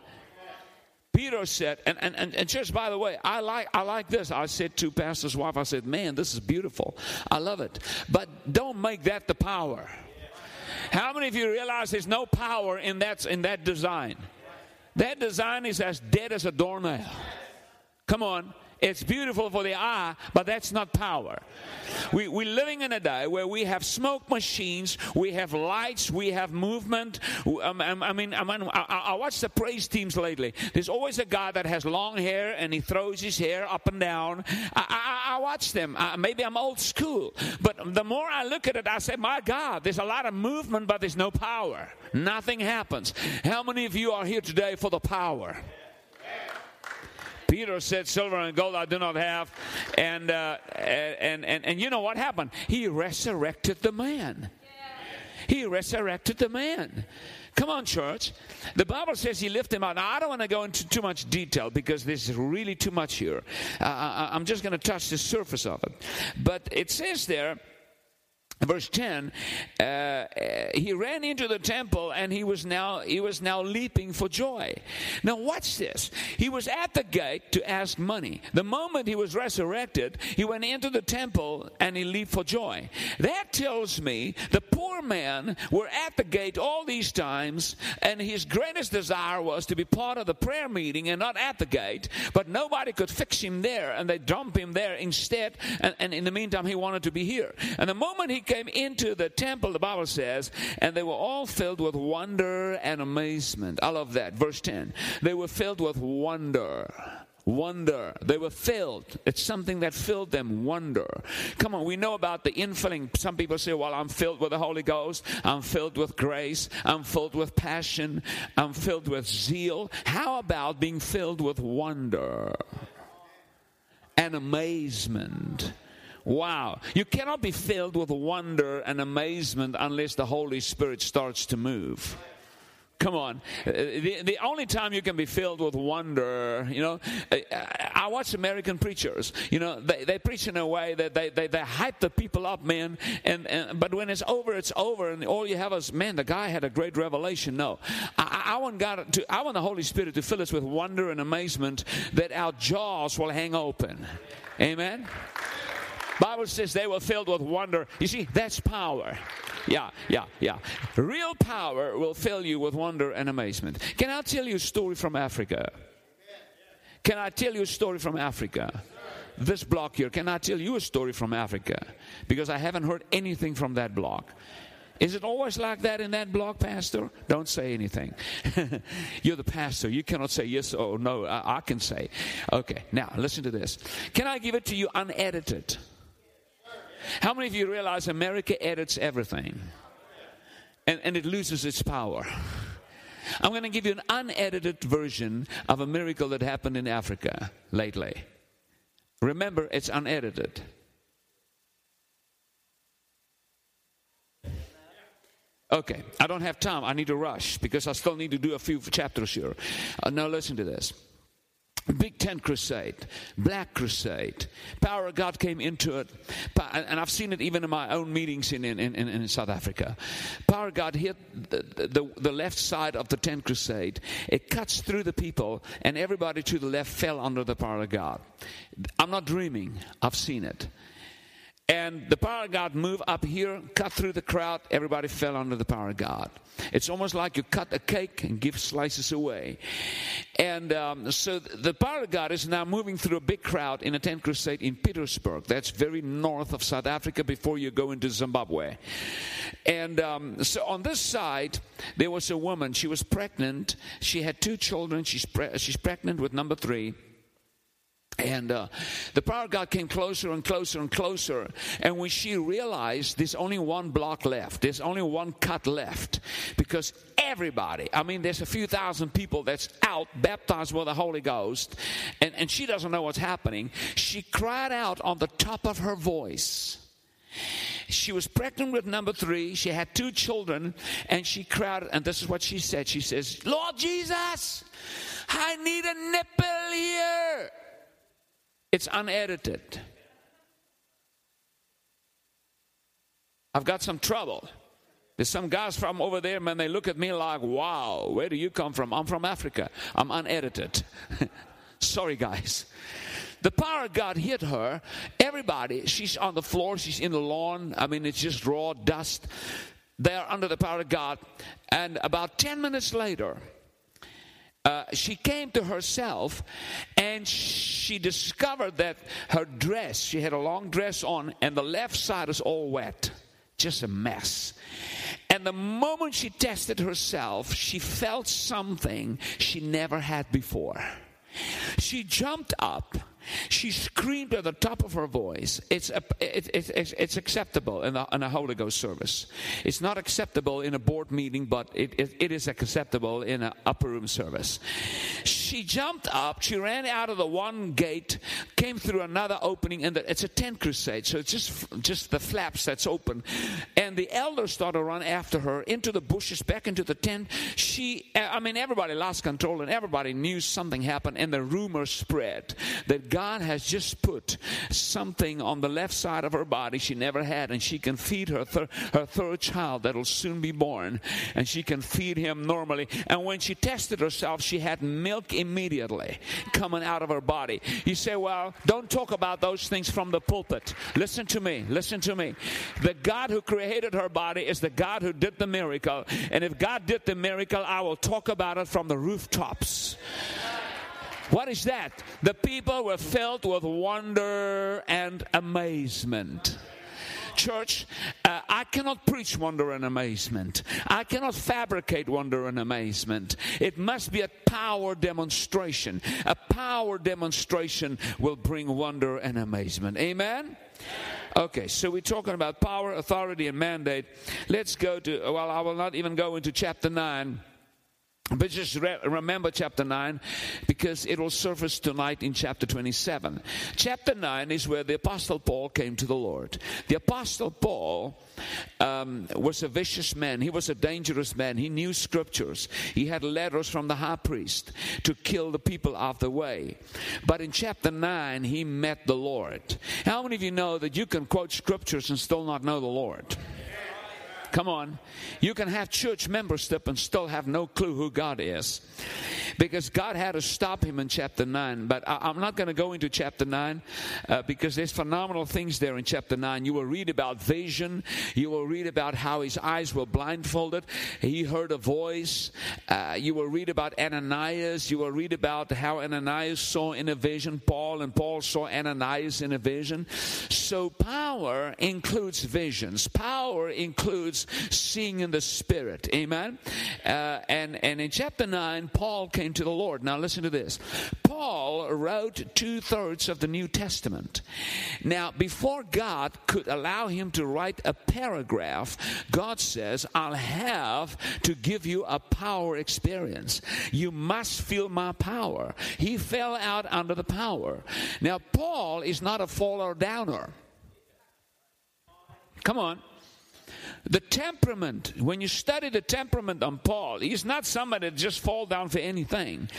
Peter said, and, and, and, and by the way, I like, I like this. I said to Pastor's wife, I said, man, this is beautiful. I love it. But don't make that the power. How many of you realize there's no power in that, in that design? That design is as dead as a doornail. Come on. It's beautiful for the eye, but that's not power. We, we're living in a day where we have smoke machines, we have lights, we have movement. Um, um, I mean, I, mean I, I watch the praise teams lately. There's always a guy that has long hair and he throws his hair up and down. I, I, I watch them. Uh, maybe I'm old school, but the more I look at it, I say, my God, there's a lot of movement, but there's no power. Nothing happens. How many of you are here today for the power? Peter said, Silver and gold I do not have. And, uh, and, and, and you know what happened? He resurrected the man. He resurrected the man. Come on, church. The Bible says he lifted him out. Now, I don't want to go into too much detail because this is really too much here. Uh, I, I'm just going to touch the surface of it. But it says there, verse 10 uh, he ran into the temple and he was now he was now leaping for joy. Now watch this. He was at the gate to ask money. The moment he was resurrected he went into the temple and he leaped for joy. That tells me the poor man were at the gate all these times and his greatest desire was to be part of the prayer meeting and not at the gate but nobody could fix him there and they dump him there instead. And, and in the meantime he wanted to be here. And the moment he came into the temple, the Bible says, and they were all filled with wonder and amazement. I love that. Verse 10. They were filled with wonder wonder. They were filled. It's something that filled them wonder. Come on, we know about the infilling. Some people say, Well, I'm filled with the Holy Ghost. I'm filled with grace. I'm filled with passion. I'm filled with zeal. How about being filled with wonder and amazement? Wow. You cannot be filled with wonder and amazement unless the Holy Spirit starts to move. Come on. Uh, the, the only time you can be filled with wonder, you know, uh, I watch American preachers, you know, they, they preach in a way that they, they, they hype the people up, man. And, and But when it's over, it's over. And all you have is, man, the guy had a great revelation. No. I, I want God to, I want the Holy Spirit to fill us with wonder and amazement that our jaws will hang open. Amen. Bible says they were filled with wonder. You see, that's power. Yeah, yeah, yeah. Real power will fill you with wonder and amazement. Can I tell you a story from Africa? Can I tell you a story from Africa? This block here, can I tell you a story from Africa? Because I haven't heard anything from that block. Is it always like that in that block, Pastor? Don't say anything. You're the pastor. You cannot say yes or no. I, I, can say. Okay, now listen to this. Can I give it to you unedited? How many of you realize America edits everything? And, and it loses its power. I'm going to give you an unedited version of a miracle that happened in Africa lately. Remember, it's unedited. Okay, I don't have time. I need to rush because I still need to do a few chapters here. Uh, now, listen to this. Big Tent Crusade, Black Crusade. Power of God came into it. And I've seen it even in my own meetings in, in, in, in South Africa. Power of God hit the, the, the, left side of the Tent Crusade. It cuts through the people, and everybody to the left fell under the power of God. I'm not dreaming, I've seen it. And the power of God moved up here, cut through the crowd, everybody fell under the power of God. It's almost like you cut a cake and give slices away. And um, so the power of God is now moving through a big crowd in a tent crusade in Pietersburg. That's very north of South Africa before you go into Zimbabwe. And um, so on this side, there was a woman. She was pregnant. She had two children. She's, pre- she's pregnant with number three. And uh, the power of God came closer and closer and closer. And when she realized there's only one block left, there's only one cut left, because everybody, I mean, there's a few thousand people that's out baptized with the Holy Ghost, and, and she doesn't know what's happening. She cried out on the top of her voice. She was pregnant with number three. She had two children, and she cried, and this is what she said. She says, Lord Jesus, I need a nipple here. It's unedited. I've got some trouble. There's some guys from over there, man, they look at me like, wow, where do you come from? I'm from Africa. I'm unedited. Sorry, guys. The power of God hit her. Everybody, she's on the floor, she's in the lawn. I mean, it's just raw dust. They're under the power of God. And about 10 minutes later, uh, she came to herself and she discovered that her dress, she had a long dress on, and the left side was all wet, just a mess. And the moment she tested herself, she felt something she never had before. She jumped up she screamed at the top of her voice. It's, a, it, it, it's, it's acceptable in a, in a, Holy Ghost service. It's not acceptable in a board meeting, but it, it is acceptable in an upper room service. She jumped up, she ran out of the one gate, came through another opening, and it's a tent crusade, so it's just, just the flaps that's open. And the elders started to run after her into the bushes, back into the tent. She, I mean, everybody lost control, and everybody knew something happened, and the rumor spread that God has just put something on the left side of her body she never had, and she can feed her, thir- her third child that'll soon be born, and she can feed him normally. And when she tested herself, she had milk immediately coming out of her body. You say, Well, don't talk about those things from the pulpit. Listen to me, listen to me. The God who created her body is the God who did the miracle. And if God did the miracle, I will talk about it from the rooftops. What is that? The people were filled with wonder and amazement. Church, uh, I cannot preach wonder and amazement. I cannot fabricate wonder and amazement. It must be a power demonstration. A power demonstration will bring wonder and amazement. Amen? Okay, so we're talking about power, authority, and mandate. Let's go to, well, I will not even go into chapter 9. But just re- remember chapter 9 because it will surface tonight in chapter 27. Chapter 9 is where the Apostle Paul came to the Lord. The Apostle Paul um, was a vicious man, he was a dangerous man. He knew scriptures, he had letters from the high priest to kill the people of the way. But in chapter 9, he met the Lord. How many of you know that you can quote scriptures and still not know the Lord? Come on. You can have church membership and still have no clue who God is. Because God had to stop him in chapter 9. But I, am not going to go into chapter 9 uh, because there's phenomenal things there in chapter 9. You will read about vision. You will read about how his eyes were blindfolded. He heard a voice. Uh, you will read about Ananias. You will read about how Ananias saw in a vision Paul and Paul saw Ananias in a vision. So power includes visions. Power includes seeing in the Spirit. Amen? Uh, and, and in chapter 9, Paul came to the Lord. Now listen to this. Paul wrote two thirds of the New Testament. Now, before God could allow him to write a paragraph, God says, I'll have to give you a power experience. You must feel my power. He fell out under the power. Now, Paul is not a faller downer. Come on. The temperament, when you study the temperament on Paul, he's not somebody that just fall down for anything.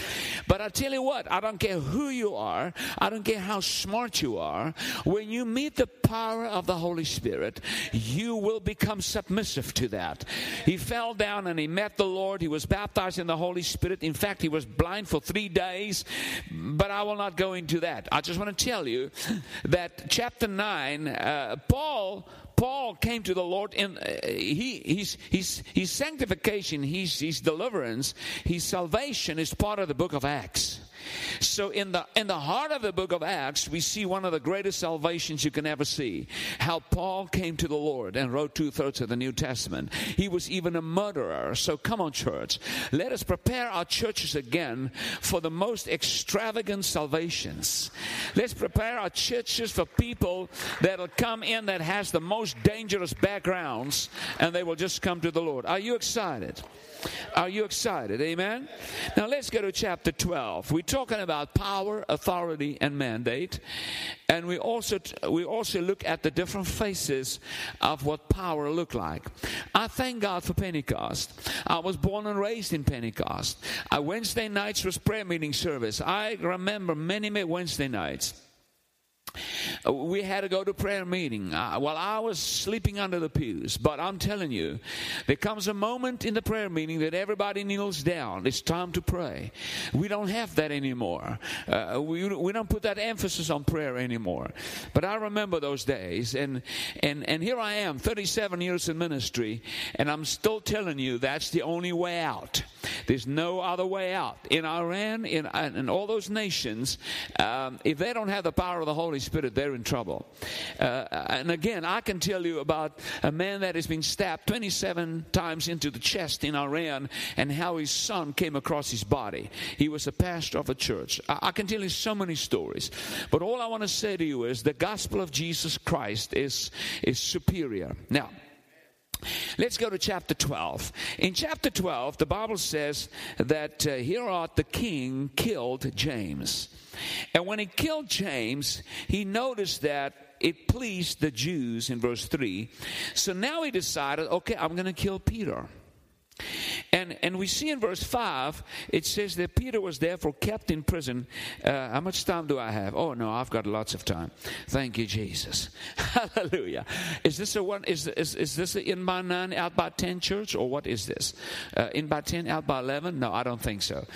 But I tell you what, I don't care who you are, I don't care how smart you are, when you meet the power of the Holy Spirit, you will become submissive to that. He fell down and he met the Lord. He was baptized in the Holy Spirit. In fact, he was blind for three days, but I will not go into that. I just want to tell you that chapter 9, uh, Paul Paul came to the Lord in uh, he, his, his, his sanctification, his deliverance, his salvation is part of the book of Acts. So in the in the heart of the book of Acts, we see one of the greatest salvations you can ever see. How Paul came to the Lord and wrote two thirds of the New Testament. He was even a murderer. So come on, church, let us prepare our churches again for the most extravagant salvations. Let's prepare our churches for people that'll come in that has the most dangerous backgrounds, and they will just come to the Lord. Are you excited? Are you excited? Amen? Now let's go to chapter 12. We're talking about power, authority, and mandate. And we also, we also look at the different faces of what power look like. I thank God for Pentecost. I was born and raised in Pentecost. Uh, Wednesday nights was prayer meeting service. I remember many, many Wednesday nights. We had to go to prayer meeting. Uh, well, I was sleeping under the pews, but I'm telling you, there comes a moment in the prayer meeting that everybody kneels down. It's time to pray. We don't have that anymore. Uh, we, we don't put that emphasis on prayer anymore. But I remember those days, and and and here I am, 37 years in ministry, and I'm still telling you that's the only way out. There's no other way out. In Iran, in, in all those nations, um, if they don't have the power of the Holy Spirit, they're in trouble. Uh, and again, I can tell you about a man that has been stabbed 27 times into the chest in Iran and how his son came across his body. He was a pastor of a church. I, I can tell you so many stories. But all I want to say to you is the gospel of Jesus Christ is, is superior. Now, Let's go to chapter 12. In chapter 12, the Bible says that uh, Herod the king killed James. And when he killed James, he noticed that it pleased the Jews in verse 3. So now he decided, okay, I'm going to kill Peter. And, and we see in verse 5, it says that Peter was therefore kept in prison. Uh, how much time do I have? Oh, no, I've got lots of time. Thank you, Jesus. Hallelujah. Is this a one? Is, is, is this an in by 9, out by 10 church, or what is this? Uh, in by 10, out by 11? No, I don't think so.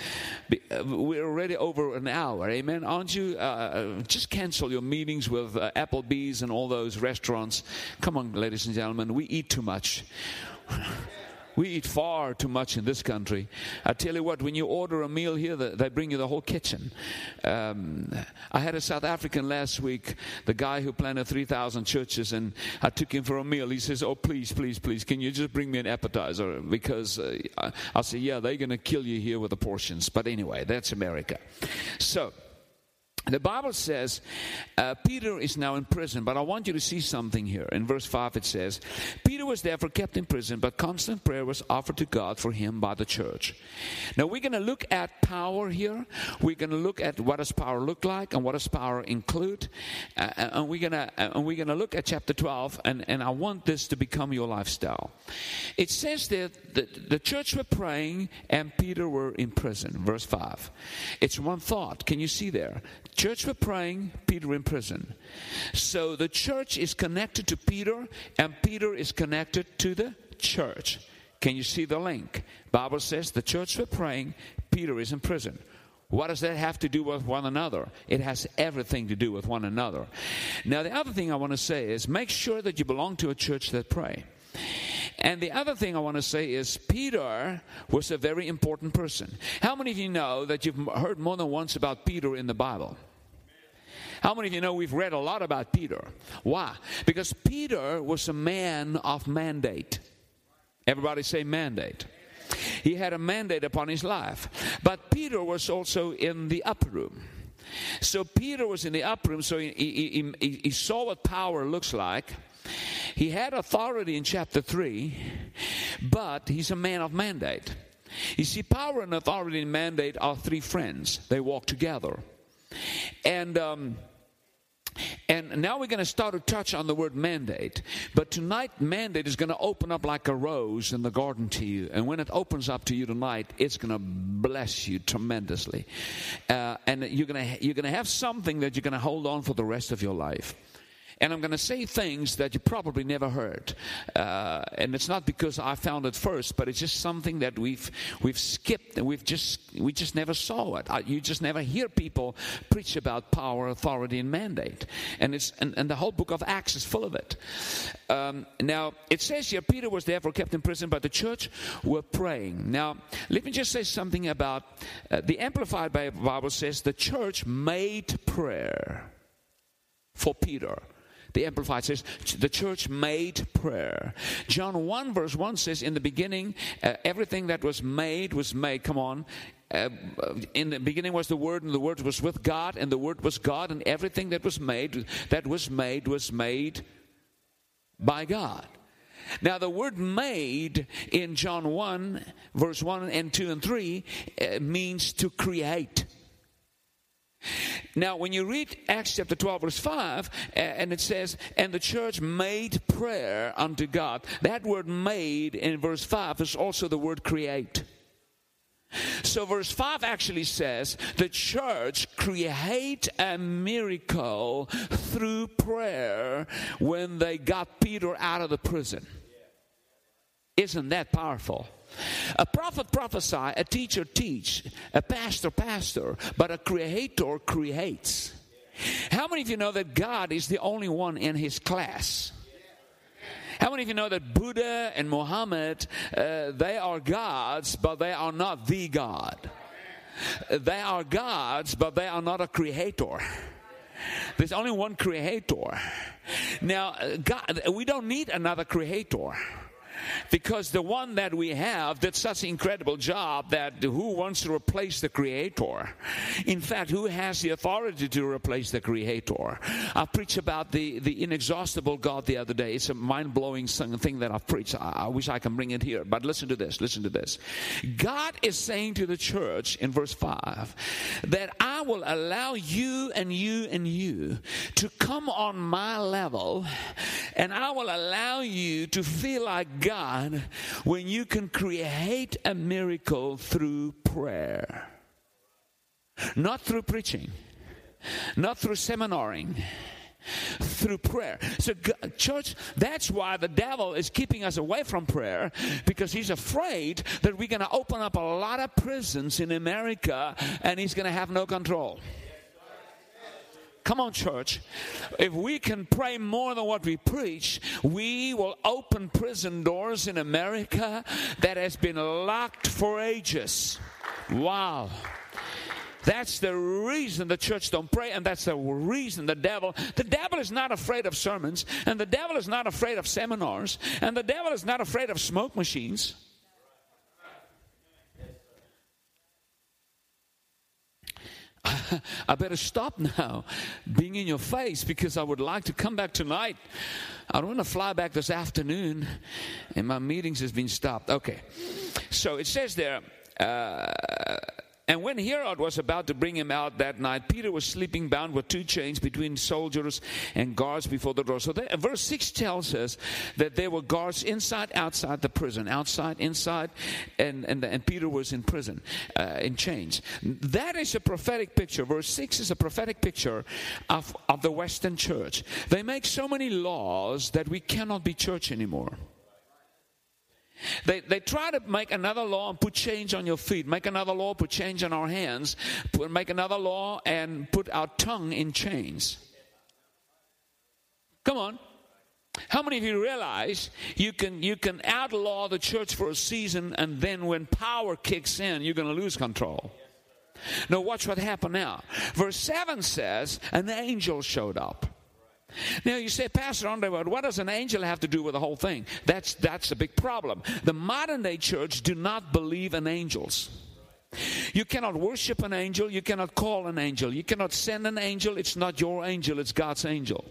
Uh, we're already over an hour. Amen. Aren't you? Uh, uh, just cancel your meetings with uh, Applebee's and all those restaurants. Come on, ladies and gentlemen, we eat too much. We eat far too much in this country. I tell you what, when you order a meal here, they bring you the whole kitchen. Um, I had a South African last week, the guy who planted 3,000 churches, and I took him for a meal. He says, Oh, please, please, please, can you just bring me an appetizer? Because uh, I'll say, Yeah, they're going to kill you here with the portions. But anyway, that's America. So, the Bible says uh, Peter is now in prison, but I want you to see something here. In verse 5, it says, Peter was therefore kept in prison, but constant prayer was offered to God for him by the church. Now, we're going to look at power here. We're going to look at what does power look like and what does power include. Uh, and we're going to uh, and we're going to look at chapter 12, and, and I want this to become your lifestyle. It says that the, the church were praying and Peter were in prison. Verse 5. It's one thought. Can you see there? Church were praying, Peter in prison. So the church is connected to Peter, and Peter is connected to the church. Can you see the link? Bible says the church were praying, Peter is in prison. What does that have to do with one another? It has everything to do with one another. Now, the other thing I want to say is make sure that you belong to a church that pray. And the other thing I want to say is Peter was a very important person. How many of you know that you've heard more than once about Peter in the Bible? How many of you know we've read a lot about Peter? Why? Because Peter was a man of mandate. Everybody say mandate. He had a mandate upon his life. But Peter was also in the upper room. So Peter was in the upper room, so he, he, he, he saw what power looks like. He had authority in chapter 3, but he's a man of mandate. You see, power and authority and mandate are three friends, they walk together. And um, and now we're going to start to touch on the word mandate. But tonight, mandate is going to open up like a rose in the garden to you. And when it opens up to you tonight, it's going to bless you tremendously. Uh, and you're going to you're going to have something that you're going to hold on for the rest of your life. And I'm going to say things that you probably never heard. Uh, and it's not because I found it first, but it's just something that we've, we've skipped and we've just, we just never saw it. Uh, you just never hear people preach about power, authority, and mandate. And, it's, and, and the whole book of Acts is full of it. Um, now, it says here, Peter was therefore kept in prison, but the church were praying. Now, let me just say something about uh, the Amplified Bible says the church made prayer for Peter. The Amplified says, the church made prayer. John 1, verse 1 says, In the beginning, uh, everything that was made was made. Come on. Uh, in the beginning was the Word, and the Word was with God, and the Word was God, and everything that was made, that was made, was made by God. Now, the word made in John 1, verse 1 and 2 and 3 uh, means to create. Now, when you read Acts chapter 12, verse 5, and it says, And the church made prayer unto God, that word made in verse 5 is also the word create. So, verse 5 actually says the church create a miracle through prayer when they got Peter out of the prison. Isn't that powerful? A prophet prophesy, a teacher teach, a pastor pastor, but a creator creates. How many of you know that God is the only one in his class? How many of you know that Buddha and Muhammad, uh, they are gods, but they are not the God? They are gods, but they are not a creator. There's only one creator. Now, uh, God, we don't need another creator because the one that we have did such an incredible job that who wants to replace the creator? In fact who has the authority to replace the creator? I preached about the, the inexhaustible god the other day. It's a mind-blowing thing that i've preached. I, I wish i can bring it here. But listen to this listen to this. God is saying to the church in verse 5 that i will allow you and you and you to come on my level and i will allow you to feel like God when you can create a miracle through prayer. Not through preaching, not through seminaring, through prayer. So, church, that's why the devil is keeping us away from prayer because he's afraid that we're going to open up a lot of prisons in America and he's going to have no control. Come on, church. If we can pray more than what we preach, we will open prison doors in America that has been locked for ages. Wow. That's the reason the church don't pray, and that's the reason the devil. The devil is not afraid of sermons, and the devil is not afraid of seminars, and the devil is not afraid of smoke machines. I better stop now being in your face because I would like to come back tonight. I don't want to fly back this afternoon and my meetings has been stopped. Okay. So it says there, uh, and when Herod was about to bring him out that night, Peter was sleeping bound with two chains between soldiers and guards before the door. So that, verse 6 tells us that there were guards inside, outside the prison, outside, inside, and, and, and Peter was in prison, uh, in chains. That is a prophetic picture. Verse 6 is a prophetic picture of, of the Western church. They make so many laws that we cannot be church anymore. They, they try to make another law and put change on your feet, make another law, put change on our hands, put, make another law and put our tongue in chains. Come on. How many of you realize you can, you can outlaw the church for a season and then when power kicks in, you're going to lose control? Now, watch what happened now. Verse 7 says, An angel showed up. Now you say, Pastor Andre, what does an angel have to do with the whole thing? That's that's a big problem. The modern day church do not believe in angels. You cannot worship an angel. You cannot call an angel. You cannot send an angel. It's not your angel, it's God's angel.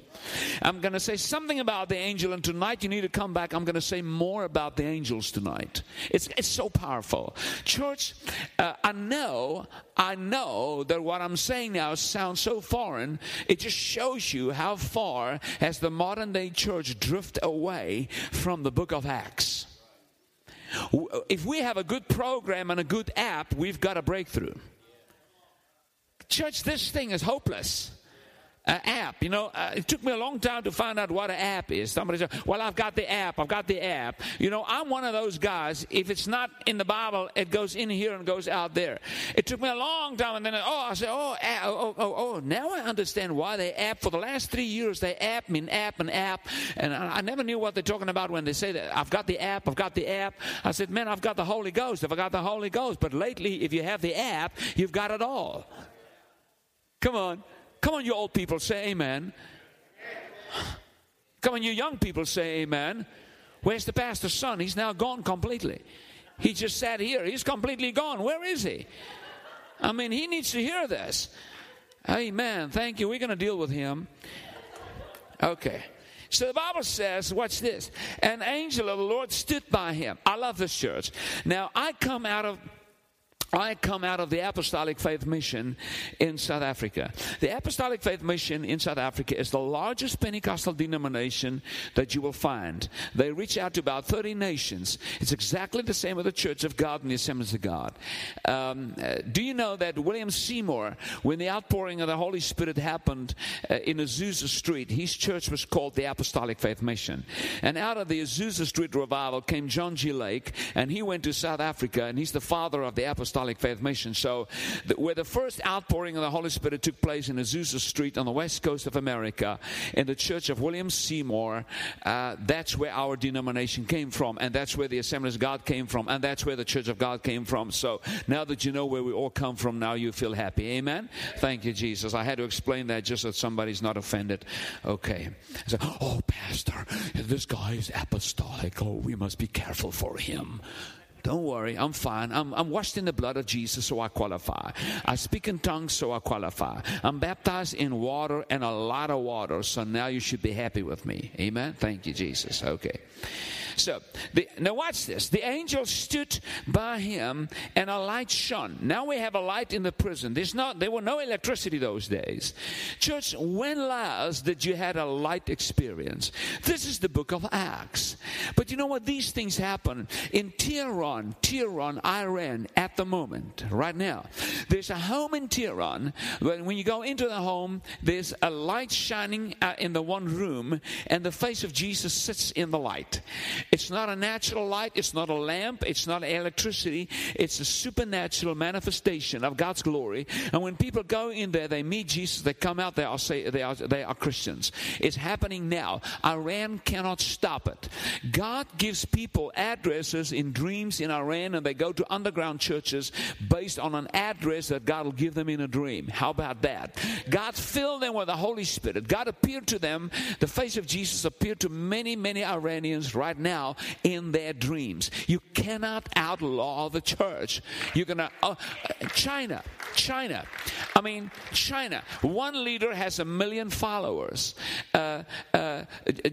I'm going to say something about the angel, and tonight you need to come back. I'm going to say more about the angels tonight. It's, it's so powerful. Church, uh, I know, I know that what I'm saying now sounds so foreign. It just shows you how far has the modern day church drifted away from the book of Acts. Uh, if we have a good program and a good app, we've got a breakthrough. Church, this thing is hopeless uh, app. You know, uh, it took me a long time to find out what an app is. Somebody said, "Well, I've got the app. I've got the app." You know, I'm one of those guys. If it's not in the Bible, it goes in here and goes out there. It took me a long time, and then oh, I said, "Oh, oh, oh, oh." Now I understand why they app. For the last three years, they app me mean app and app, and I, I never knew what they're talking about when they say that. I've got the app. I've got the app. I said, "Man, I've got the Holy Ghost. If I got the Holy Ghost." But lately, if you have the app, you've got it all. Come on. Come on, you old people, say amen. Come on, you young people, say amen. Where's the pastor's son? He's now gone completely. He just sat here. He's completely gone. Where is he? I mean, he needs to hear this. Amen. Thank you. We're going to deal with him. Okay. So the Bible says, watch this. An angel of the Lord stood by him. I love this church. Now, I come out of I come out of the Apostolic Faith Mission in South Africa. The Apostolic Faith Mission in South Africa is the largest Pentecostal denomination that you will find. They reach out to about 30 nations. It's exactly the same with the Church of God and the Assemblies of God. Um, uh, do you know that William Seymour, when the outpouring of the Holy Spirit happened uh, in Azusa Street, his church was called the Apostolic Faith Mission. And out of the Azusa Street revival came John G. Lake, and he went to South Africa, and he's the father of the Apostolic Apostolic Faith Mission. So, the, where the first outpouring of the Holy Spirit took place in Azusa Street on the west coast of America, in the church of William Seymour, uh, that's where our denomination came from, and that's where the Assemblies of God came from, and that's where the Church of God came from. So, now that you know where we all come from, now you feel happy. Amen? Thank you, Jesus. I had to explain that just so somebody's not offended. Okay. So, oh, Pastor, this guy is apostolic. Oh, we must be careful for him. Don't worry, I'm fine. I'm, I'm washed in the blood of Jesus, so I qualify. I speak in tongues, so I qualify. I'm baptized in water and a lot of water, so now you should be happy with me. Amen? Thank you, Jesus. Okay. So, the, now watch this. The angel stood by him, and a light shone. Now we have a light in the prison. There's not, there were no electricity those days. Church, when last did you had a light experience? This is the book of Acts. But you know what? These things happen in Tehran, Tehran, Iran, at the moment, right now. There's a home in Tehran. When, when you go into the home, there's a light shining uh, in the one room, and the face of Jesus sits in the light. It's not a natural light, it's not a lamp, it's not electricity, it's a supernatural manifestation of God's glory. And when people go in there, they meet Jesus, they come out, they are say they are they are Christians. It's happening now. Iran cannot stop it. God gives people addresses in dreams in Iran, and they go to underground churches based on an address that God will give them in a dream. How about that? God filled them with the Holy Spirit. God appeared to them. The face of Jesus appeared to many, many Iranians right now now in their dreams. You cannot outlaw the church. You're going to, uh, China, China. I mean, China. One leader has a million followers. Uh, uh,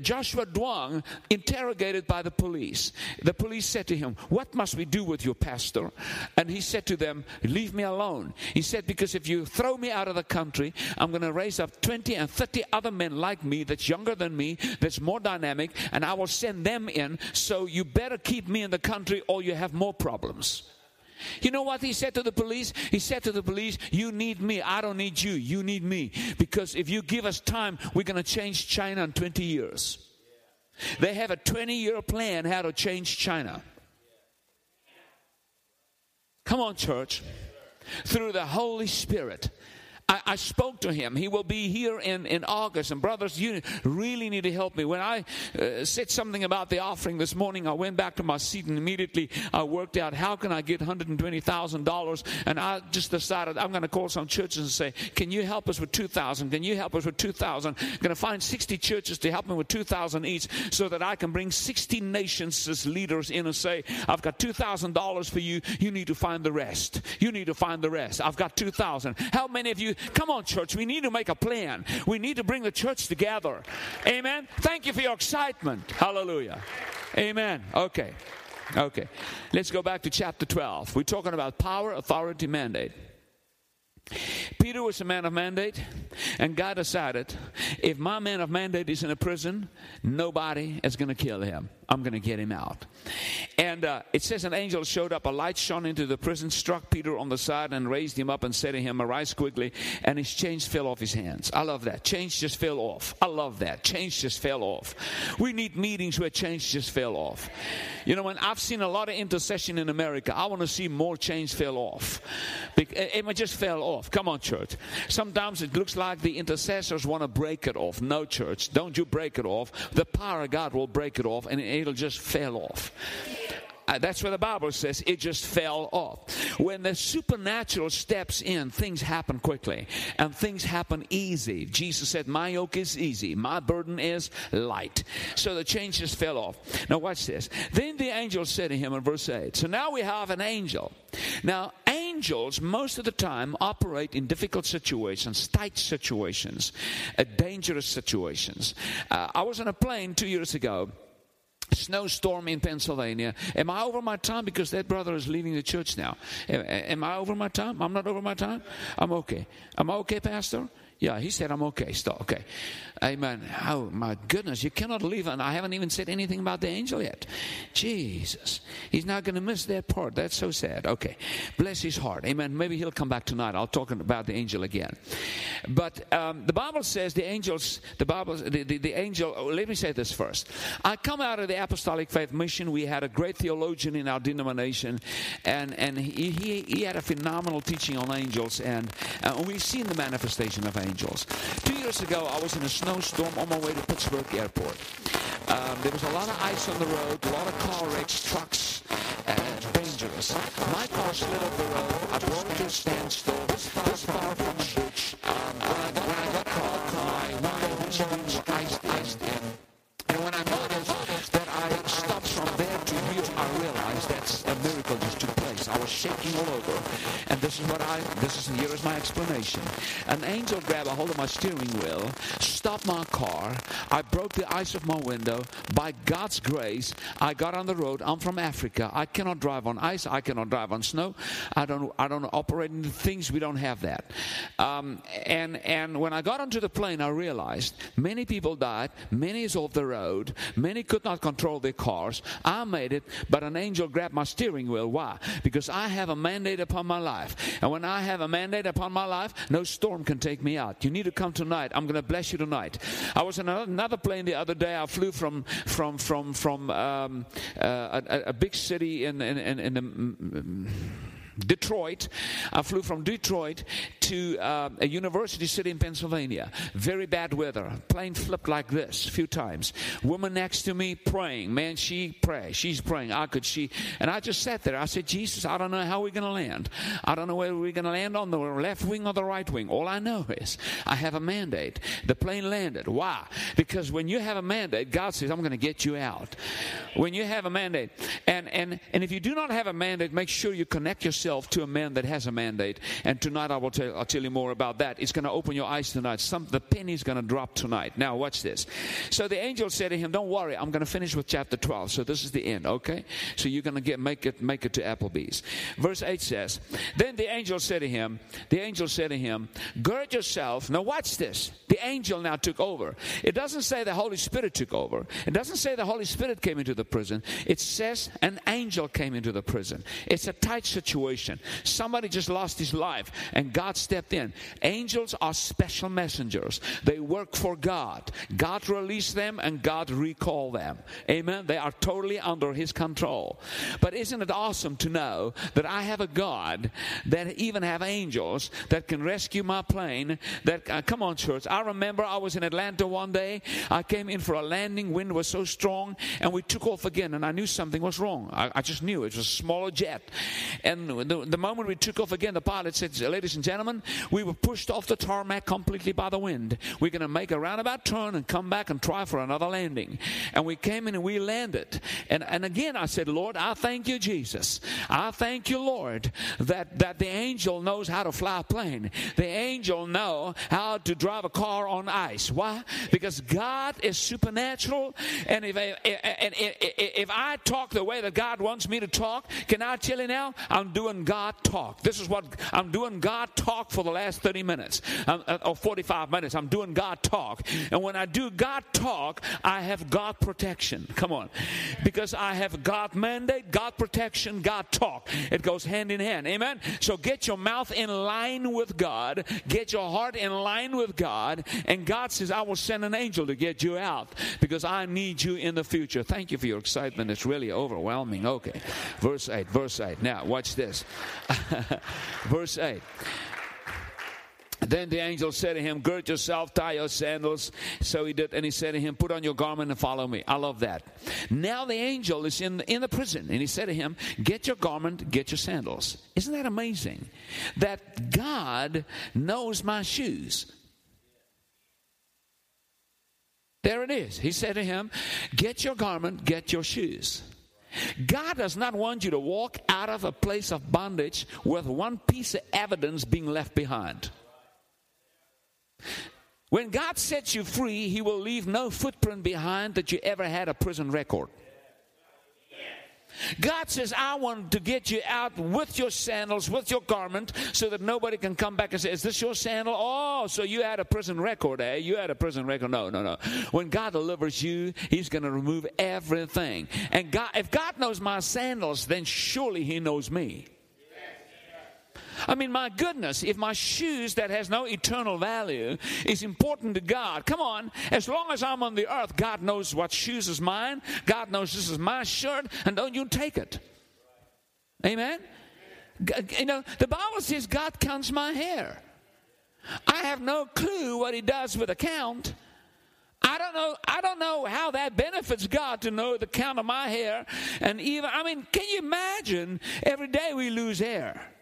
Joshua Duong, interrogated by the police. The police said to him, What must we do with your pastor? And he said to them, Leave me alone. He said, Because if you throw me out of the country, I'm going to raise up 20 and 30 other men like me that's younger than me, that's more dynamic, and I will send them in so you better keep me in the country or you have more problems. You know what he said to the police? He said to the police, You need me. I don't need you. You need me. Because if you give us time, we're going to change China in 20 years. They have a 20 year plan how to change China. Come on, church. Through the Holy Spirit. I, I, spoke to him. He will be here in, in August. And brothers, you really need to help me. When I uh, said something about the offering this morning, I went back to my seat and immediately I worked out how can I get $120,000. And I just decided I'm going to call some churches and say, can you help us with 2,000? Can you help us with 2,000? I'm going to find 60 churches to help me with 2,000 each so that I can bring 60 nations as leaders in and say, I've got $2,000 for you. You need to find the rest. You need to find the rest. I've got 2,000. How many of you Come on, church. We need to make a plan. We need to bring the church together. Amen. Thank you for your excitement. Hallelujah. Amen. Okay. Okay. Let's go back to chapter 12. We're talking about power, authority, mandate. Peter was a man of mandate, and God decided if my man of mandate is in a prison, nobody is going to kill him. I'm going to get him out. And uh, it says an angel showed up, a light shone into the prison, struck Peter on the side, and raised him up and said to him, Arise quickly. And his chains fell off his hands. I love that. Chains just fell off. I love that. Chains just fell off. We need meetings where chains just fell off. You know, when I've seen a lot of intercession in America, I want to see more chains fell off. It just fell off. Come on, church. Sometimes it looks like the intercessors want to break it off. No, church. Don't you break it off. The power of God will break it off, and it'll just fell off. Uh, that's what the Bible says. It just fell off. When the supernatural steps in, things happen quickly and things happen easy. Jesus said, My yoke is easy, my burden is light. So the chains just fell off. Now, watch this. Then the angel said to him in verse 8. So now we have an angel. Now, angels, most of the time, operate in difficult situations, tight situations, uh, dangerous situations. Uh, I was on a plane two years ago snowstorm in Pennsylvania. Am I over my time? Because that brother is leaving the church now. Am, am I over my time? I'm not over my time? I'm okay. Am I okay, Pastor? Yeah, he said, I'm okay. Still okay. Amen. Oh, my goodness. You cannot leave. And I haven't even said anything about the angel yet. Jesus. He's not going to miss that part. That's so sad. Okay. Bless his heart. Amen. Maybe he'll come back tonight. I'll talk about the angel again. But um, the Bible says the angels, the Bible, the, the, the angel, oh, let me say this first. I come out of the Apostolic Faith Mission. We had a great theologian in our denomination, and, and he, he, he had a phenomenal teaching on angels, and uh, we've seen the manifestation of angels. Two years ago, I was in a snowstorm on my way to Pittsburgh Airport. Um, there was a lot of ice on the road, a lot of car wrecks, trucks, and dangerous. My car slid off the road. I it to a standstill, this far from the beach. Um, I got, caught, my window windscreen I was shaking all over. And this is what I, this is, here is my explanation. An angel grabbed a hold of my steering wheel, stopped my car. I broke the ice of my window. By God's grace, I got on the road. I'm from Africa. I cannot drive on ice. I cannot drive on snow. I don't, I don't operate in things. We don't have that. Um, and, and when I got onto the plane, I realized many people died. Many is off the road. Many could not control their cars. I made it, but an angel grabbed my steering wheel. Why? Because I have a mandate upon my life. And when I have a mandate upon my life, no storm can take me out. You need to come tonight. I'm going to bless you tonight. I was in another plane the other day. I flew from from from from um, uh, a, a, big city in in, in, in the. Detroit. I flew from Detroit to uh, a university city in Pennsylvania. Very bad weather. Plane flipped like this a few times. Woman next to me praying. Man, she pray. She's praying. I could she. And I just sat there. I said, Jesus, I don't know how we're going to land. I don't know whether we're going to land on the left wing or the right wing. All I know is I have a mandate. The plane landed. Why? Because when you have a mandate, God says, I'm going to get you out. When you have a mandate, and and and if you do not have a mandate, make sure you connect yourself yourself to a man that has a mandate. And tonight I will tell, I'll tell you more about that. It's going to open your eyes tonight. Some, the penny's going to drop tonight. Now, watch this. So the angel said to him, Don't worry, I'm going to finish with chapter 12. So this is the end, okay? So you're going to get make it make it to Applebee's. Verse 8 says, Then the angel said to him, The angel said to him, Gird yourself. Now watch this. The angel now took over. It doesn't say the Holy Spirit took over. It doesn't say the Holy Spirit came into the prison. It says an angel came into the prison. It's a tight situation situation. Somebody just lost his life and God stepped in. Angels are special messengers. They work for God. God released them and God recalled them. Amen. They are totally under his control. But isn't it awesome to know that I have a God that even have angels that can rescue my plane that uh, come on church. I remember I was in Atlanta one day. I came in for a landing. Wind was so strong and we took off again and I knew something was wrong. I, I just knew it was a smaller jet. And the, the moment we took off again, the pilot said, Ladies and gentlemen, we were pushed off the tarmac completely by the wind. We're going to make a roundabout turn and come back and try for another landing. And we came in and we landed. And, and again, I said, Lord, I thank you, Jesus. I thank you, Lord, that, that the angel knows how to fly a plane. The angel know how to drive a car on ice. Why? Because God is supernatural. And if I, if I talk the way that God wants me to talk, can I tell you now? I'm doing God talk. This is what I'm doing God talk for the last 30 minutes um, uh, or 45 minutes. I'm doing God talk. And when I do God talk, I have God protection. Come on. Because I have God mandate, God protection, God talk. It goes hand in hand. Amen. So get your mouth in line with God, get your heart in line with God, and God says, I will send an angel to get you out because I need you in the future. Thank you for your excitement. It's really overwhelming. Okay. Verse 8, verse 8. Now, watch this. Verse 8. Then the angel said to him, Gird yourself, tie your sandals. So he did, and he said to him, Put on your garment and follow me. I love that. Now the angel is in, in the prison, and he said to him, Get your garment, get your sandals. Isn't that amazing? That God knows my shoes. There it is. He said to him, Get your garment, get your shoes. God does not want you to walk out of a place of bondage with one piece of evidence being left behind. When God sets you free, He will leave no footprint behind that you ever had a prison record. God says, I want to get you out with your sandals, with your garment, so that nobody can come back and say, Is this your sandal? Oh, so you had a prison record, eh? You had a prison record. No, no, no. When God delivers you, He's going to remove everything. And God, if God knows my sandals, then surely He knows me. I mean, my goodness, if my shoes that has no eternal value is important to God, come on, as long as I'm on the earth, God knows what shoes is mine, God knows this is my shirt, and don't you take it. Amen? You know, the Bible says God counts my hair. I have no clue what he does with a count. I don't know. I don't know how that benefits God to know the count of my hair. And even, I mean, can you imagine? Every day we lose hair.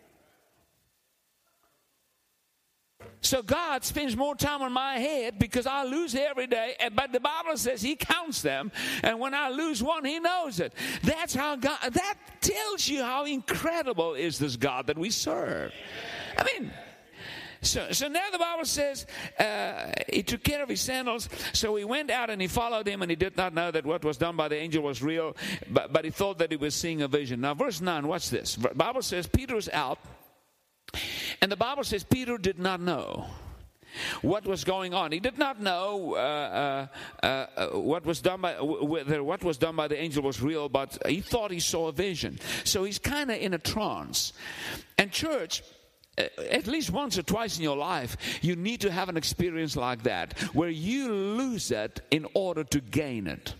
So God spends more time on my head because I lose every day. But the Bible says He counts them, and when I lose one, He knows it. That's how God. That tells you how incredible is this God that we serve. I mean. So, so now the Bible says uh, he took care of his sandals. So he went out and he followed him, and he did not know that what was done by the angel was real, but, but he thought that he was seeing a vision. Now, verse 9, watch this. The Bible says Peter is out and the Bible says Peter did not know what was going on. He did not know uh, uh, uh, what was done by whether what was done by the angel was real, but he thought he saw a vision. So he's kind of in a trance. And church. Uh, at least once or twice in your life, you need to have an experience like that where you lose it in order to gain it.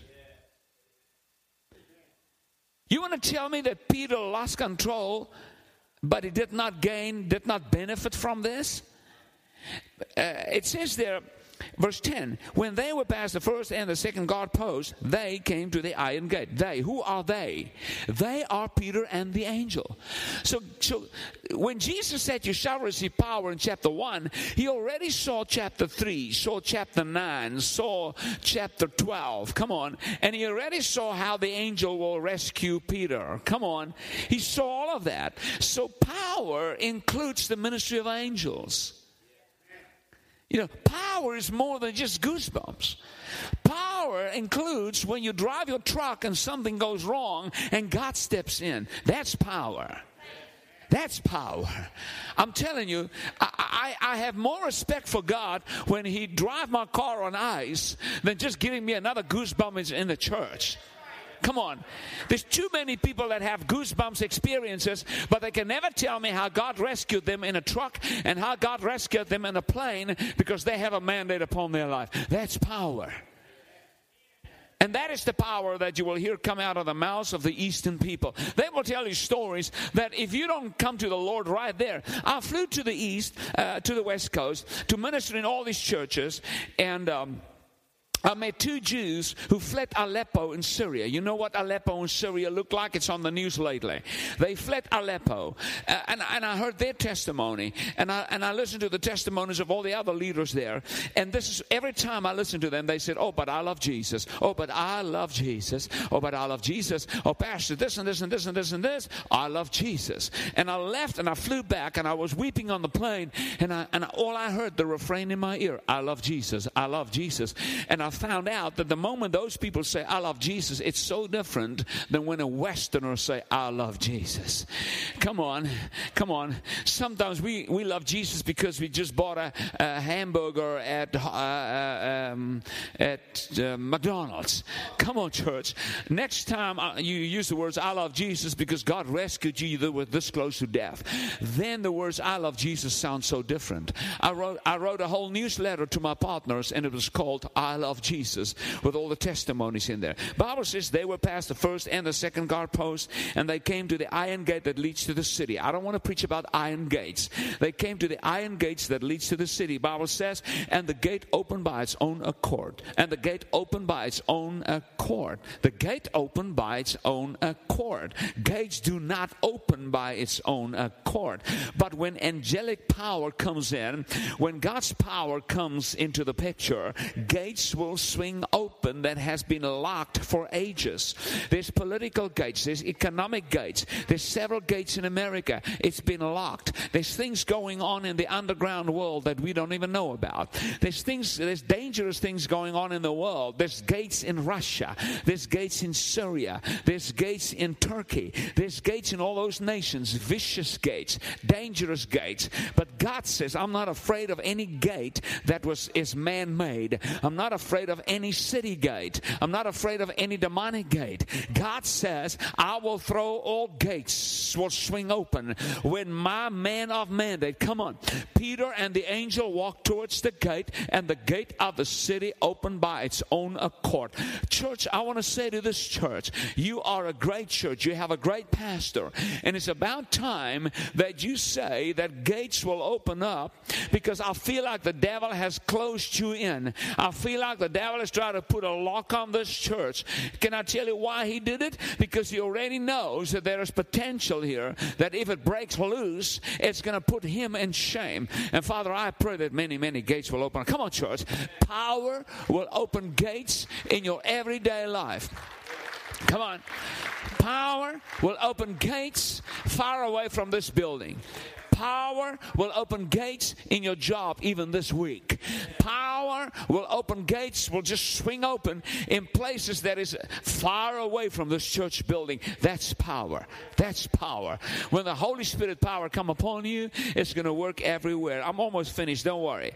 You want to tell me that Peter lost control but he did not gain, did not benefit from this. Uh, it says there, verse 10 when they were past the first and the second guard post they came to the iron gate. They who are they? They are peter and the angel. So so when jesus said you shall receive power in chapter 1 he already saw chapter 3 saw chapter 9 saw chapter 12 come on. And he already saw how the angel will rescue peter. Come on. He saw all of that. So power includes the ministry of angels you know, power is more than just goosebumps. Power includes when you drive your truck and something goes wrong and God steps in. That's power. That's power. I'm telling you, I, I, I, have more respect for God when He drive my car on ice than just giving me another goosebump in the church. Come on. There's too many people that have goosebumps experiences, but they can never tell me how God rescued them in a truck and how God rescued them in a plane because they have a mandate upon their life. That's power. And that is the power that you will hear come out of the mouths of the Eastern people. They will tell you stories that if you don't come to the Lord right there, I flew to the East, uh, to the West Coast, to minister in all these churches, and. Um, I met two Jews who fled Aleppo in Syria. You know what Aleppo in Syria looked like? It's on the news lately. They fled Aleppo. Uh, and, and I heard their testimony. And I, and I listened to the testimonies of all the other leaders there. And this is every time I listened to them, they said, Oh, but I love Jesus. Oh, but I love Jesus. Oh, but I love Jesus. Oh, Pastor, this and this and this and this and this. I love Jesus. And I left and I flew back and I was weeping on the plane. And, I, and all I heard, the refrain in my ear, I love Jesus. I love Jesus. And I found out that the moment those people say, I love Jesus, it's so different than when a Westerner say, I love Jesus. Come on, come on. Sometimes we, we love Jesus because we just bought a, a hamburger at, uh, uh um, at uh, McDonald's. Come on, church. Next time uh, you use the words, I love Jesus because God rescued you that were this close to death, then the words, I love Jesus sound so different. I wrote, I wrote a whole newsletter to my partners and it was called I Love Jesus with all the testimonies in there. Bible says they were past the first and the second guard post and they came to the iron gate that leads to the city. I don't want to preach about iron gates. They came to the iron gates that leads to the city. Bible says, and the gate opened by its own accord. And the gate opened by its own accord. The gate opened by its own accord. Gates do not open by its own accord. But when angelic power comes in, when God's power comes into the picture, gates will swing open that has been locked for ages. There's political gates, there's economic gates, there's several gates in America. It's been locked. There's things going on in the underground world that we don't even know about. There's things, there's dangerous things going on in the world. There's gates in Russia. There's gates in Syria, there's gates in Turkey, there's gates in all those nations, vicious gates, dangerous gates. But God says, I'm not afraid of any gate that was is man-made. I'm not afraid of any city gate. I'm not afraid of any demonic gate. God says, I will throw all gates will swing open when my man of mandate. Come on. Peter and the angel walked towards the gate, and the gate of the city opened by its own accord. Church, I want to say to this church, you are a great church. You have a great pastor. And it's about time that you say that gates will open up because I feel like the devil has closed you in. I feel like the devil is trying to put a lock on this church. Can I tell you why he did it? Because he already knows that there is potential here that if it breaks loose, it's going to put him in shame. And Father, I pray that many, many gates will open. Come on, church. Power will open gates in your everyday life. Come on. Power will open gates far away from this building. Power will open gates in your job even this week. Power will open gates, will just swing open in places that is far away from this church building. That's power. That's power. When the Holy Spirit power come upon you, it's going to work everywhere. I'm almost finished, don't worry.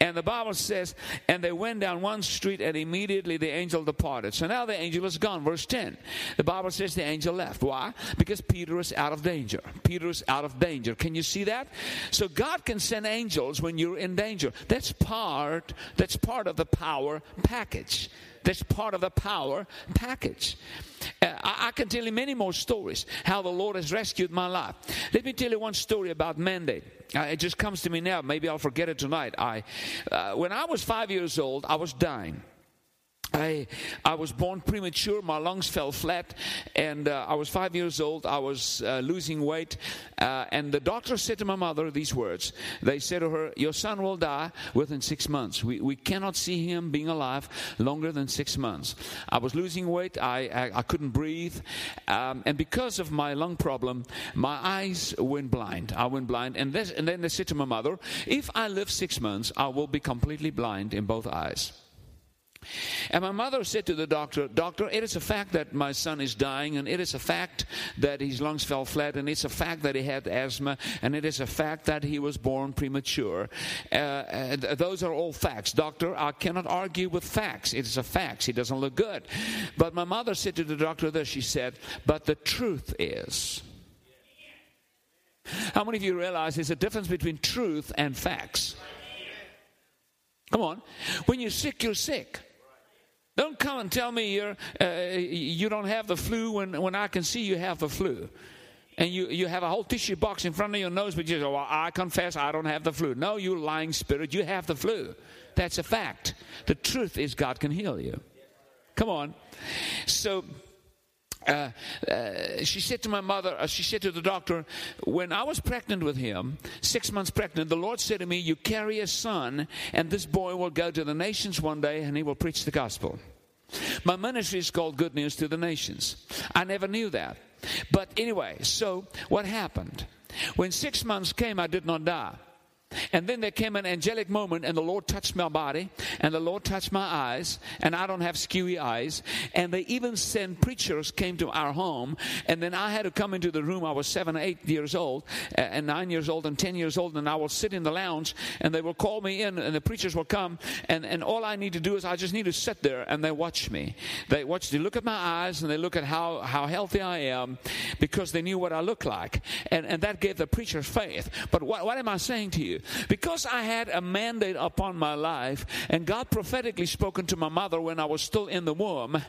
And the Bible says, and they went down one street and immediately the angel departed. So now the angel is gone. Verse 10. The Bible says the angel left. Why? Because Peter is out of danger. Peter is out of danger. Can you see that? So God can send angels when you're in danger. That's part, that's part of the power package. That's part of the power package. Uh, I, I, can tell you many more stories how the Lord has rescued my life. Let me tell you one story about mandate. Uh, it just comes to me now. Maybe I'll forget it tonight. I, uh, when I was five years old, I was dying. I, I was born premature. My lungs fell flat, and uh, I was five years old. I was uh, losing weight, uh, and the doctor said to my mother these words. They said to her, "Your son will die within six months. We, we cannot see him being alive longer than six months." I was losing weight. I I, I couldn't breathe, um, and because of my lung problem, my eyes went blind. I went blind, and, this, and then they said to my mother, "If I live six months, I will be completely blind in both eyes." And my mother said to the doctor, Doctor, it is a fact that my son is dying, and it is a fact that his lungs fell flat, and it's a fact that he had asthma, and it is a fact that he was born premature. Uh, those are all facts. Doctor, I cannot argue with facts. It is a fact. He doesn't look good. But my mother said to the doctor this, she said, But the truth is. How many of you realize there's a difference between truth and facts? Come on. When you're sick, you're sick. Don't come and tell me you're, uh, you don't have the flu when, when I can see you have the flu. And you, you have a whole tissue box in front of your nose, but you say, Well, I confess I don't have the flu. No, you lying spirit, you have the flu. That's a fact. The truth is, God can heal you. Come on. So, uh, uh, she said to my mother, uh, she said to the doctor, when I was pregnant with him, six months pregnant, the Lord said to me, You carry a son, and this boy will go to the nations one day and he will preach the gospel. My ministry is called Good News to the Nations. I never knew that. But anyway, so what happened? When six months came, I did not die. And then there came an angelic moment, and the Lord touched my body, and the Lord touched my eyes, and I don't have skewy eyes. And they even sent preachers came to our home, and then I had to come into the room. I was seven, eight years old, and nine years old, and ten years old, and I will sit in the lounge, and they will call me in, and the preachers will come, and, and all I need to do is I just need to sit there, and they watch me. They watch, they look at my eyes, and they look at how, how healthy I am, because they knew what I look like, and, and that gave the preachers faith. But what, what am I saying to you? Because I had a mandate upon my life, and God prophetically spoken to my mother when I was still in the womb.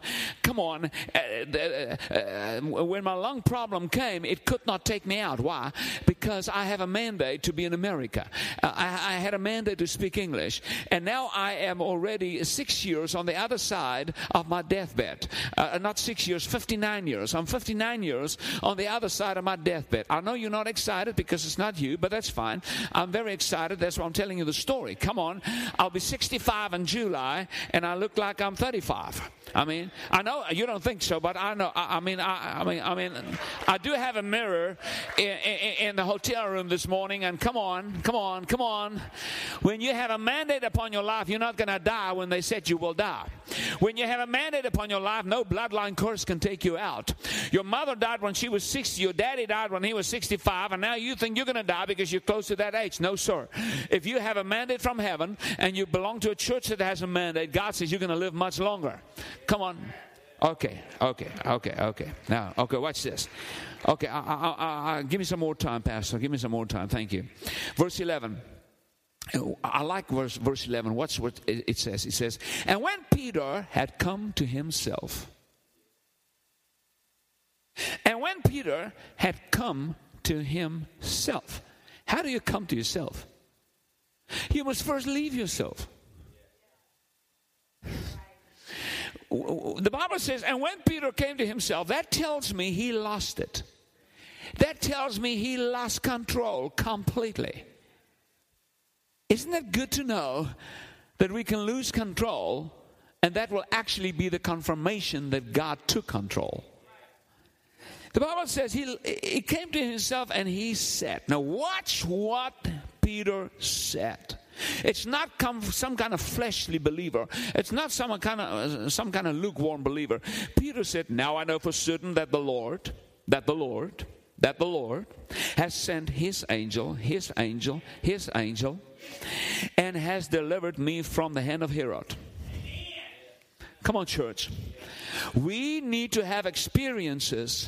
Come on, uh, uh, uh, when my lung problem came, it could not take me out. Why? Because I have a mandate to be in America. Uh, I, I, had a mandate to speak English, and now I am already six years on the other side of my deathbed. Uh, not six years, 59 years. I'm 59 years on the other side of my deathbed. I know you're not excited because it's not you, but that's fine. I'm very excited. That's why I'm telling you the story. Come on. I'll be 65 in July, and I look like I'm 35. I mean, I know you don't think so, but I know. I, I mean, I, I, mean, I mean, I do have a mirror in, in, in the hotel room this morning, and come on, come on, come on. When you have a mandate upon your life, you're not going to die when they said you will die. When you have a mandate upon your life, no bloodline curse can take you out. Your mother died when she was 60. Your daddy died when he was 65, and now you think you're going to die because you're close to that age. No, sir. If you have a mandate from heaven and you belong to a church that has a mandate, God says you're going to live much longer. Come on. Okay, okay, okay, okay. Now, okay, watch this. Okay, I, I, I, give me some more time, Pastor. Give me some more time. Thank you. Verse 11. I like verse, verse 11. What's what it says? It says, And when Peter had come to himself, and when Peter had come to himself, how do you come to yourself? You must first leave yourself. The Bible says, and when Peter came to himself, that tells me he lost it. That tells me he lost control completely. Isn't it good to know that we can lose control and that will actually be the confirmation that God took control? The Bible says he, he came to himself and he said, Now, watch what Peter said. It's not some kind of fleshly believer. It's not some kind of some kind of lukewarm believer. Peter said, "Now I know for certain that the Lord, that the Lord, that the Lord has sent his angel, his angel, his angel, and has delivered me from the hand of Herod." Come on, church. We need to have experiences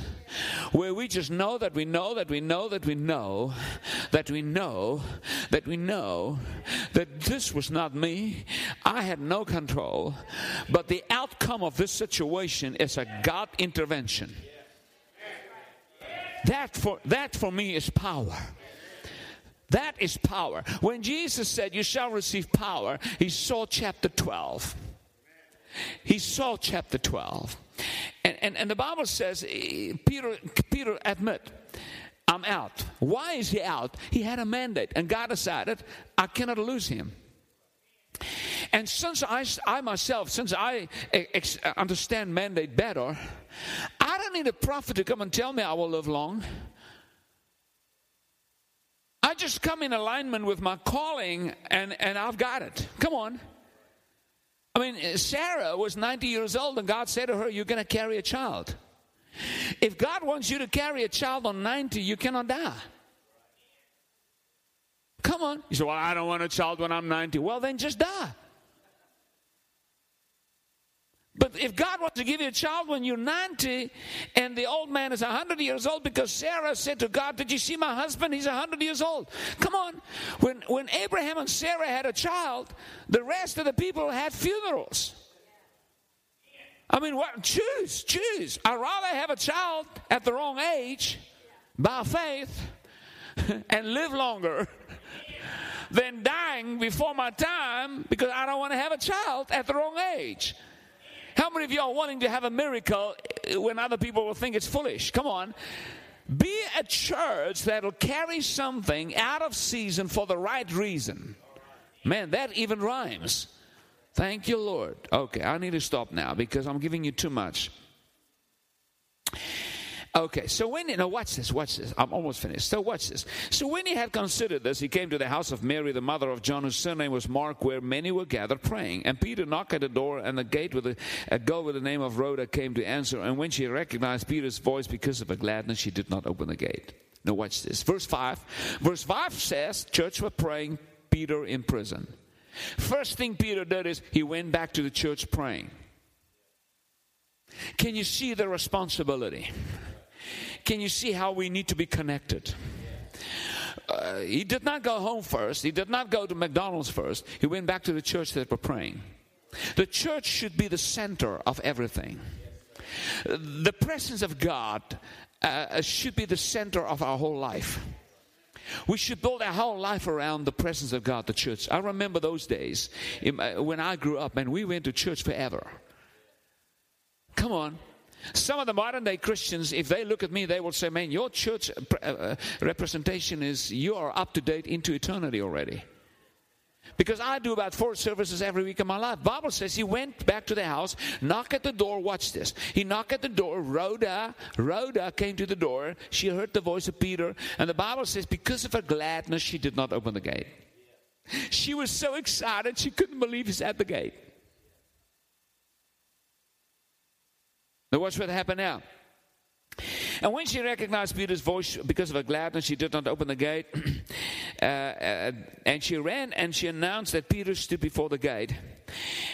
where we just know that we know that we know that we know that we know that we know that this was not me. I had no control, but the outcome of this situation is a God intervention. That for, that for me is power. That is power. When Jesus said, You shall receive power, he saw chapter 12. He saw chapter 12. And, and, and the Bible says, eh, Peter, Peter admit, I'm out. Why is he out? He had a mandate, and God decided, I cannot lose him. And since I, I myself, since I ex- understand mandate better, I don't need a prophet to come and tell me I will live long. I just come in alignment with my calling and, and I've got it. Come on. I mean, uh, Sarah was 90 years old, and God said to her, You're going to carry a child. If God wants you to carry a child on 90, you cannot die. Come on. You say, Well, I don't want a child when I'm 90. Well, then just die. But if God wants to give you a child when you're 90 and the old man is 100 years old because Sarah said to God, Did you see my husband? He's 100 years old. Come on. When, when Abraham and Sarah had a child, the rest of the people had funerals. I mean, what? Choose, choose. I'd rather have a child at the wrong age by faith and live longer than dying before my time because I don't want to have a child at the wrong age. How many of you are wanting to have a miracle eh, when other people will think it's foolish? Come on. Be a church that'll carry something out of season for the right reason. Man, that even rhymes. Thank you, Lord. Okay, I need to stop now because I'm giving you too much. Okay, so when you know, watch this, watch this. I'm almost finished. So watch this. So when he had considered this, he came to the house of Mary, the mother of John, whose surname was Mark, where many were gathered praying. And Peter knocked at the door, and the gate with a, a girl with the name of Rhoda came to answer. And when she recognized Peter's voice because of her gladness, she did not open the gate. Now watch this. Verse 5. Verse 5 says, church were praying, Peter in prison. First thing Peter did is he went back to the church praying. Can you see the responsibility? Can you see how we need to be connected? Uh, he did not go home first. He did not go to McDonald's first. He went back to the church that were praying. The church should be the center of everything. The presence of God uh, should be the center of our whole life. We should build our whole life around the presence of God, the church. I remember those days when I grew up and we went to church forever. Come on. Some of the modern day Christians, if they look at me, they will say, Man, your church uh, uh, representation is you are up to date into eternity already. Because I do about four services every week of my life. Bible says he went back to the house, knocked at the door, watch this. He knocked at the door, Rhoda, Rhoda came to the door. She heard the voice of Peter, and the Bible says because of her gladness, she did not open the gate. She was so excited, she couldn't believe he's at the gate. Now, watch what happened now. And when she recognized Peter's voice because of her gladness, she did not open the gate. uh, uh, and she ran and she announced that Peter stood before the gate.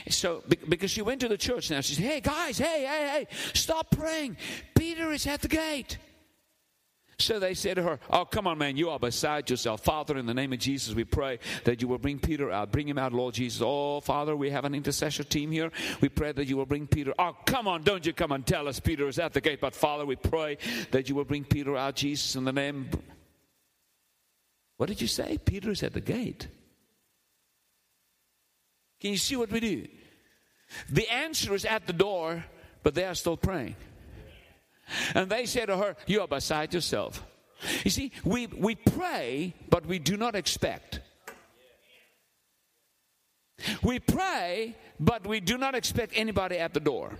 So, because she went to the church now, she said, Hey, guys, hey, hey, hey, stop praying. Peter is at the gate. So they said to her, Oh, come on, man, you are beside yourself. Father, in the name of Jesus, we pray that you will bring Peter out. Bring him out, Lord Jesus. Oh, Father, we have an intercessor team here. We pray that you will bring Peter. Oh, come on, don't you come and tell us Peter is at the gate. But Father, we pray that you will bring Peter out, Jesus, in the name. What did you say? Peter is at the gate. Can you see what we do? The answer is at the door, but they are still praying. And they said to her, You are beside yourself. You see, we, we pray, but we do not expect. We pray, but we do not expect anybody at the door.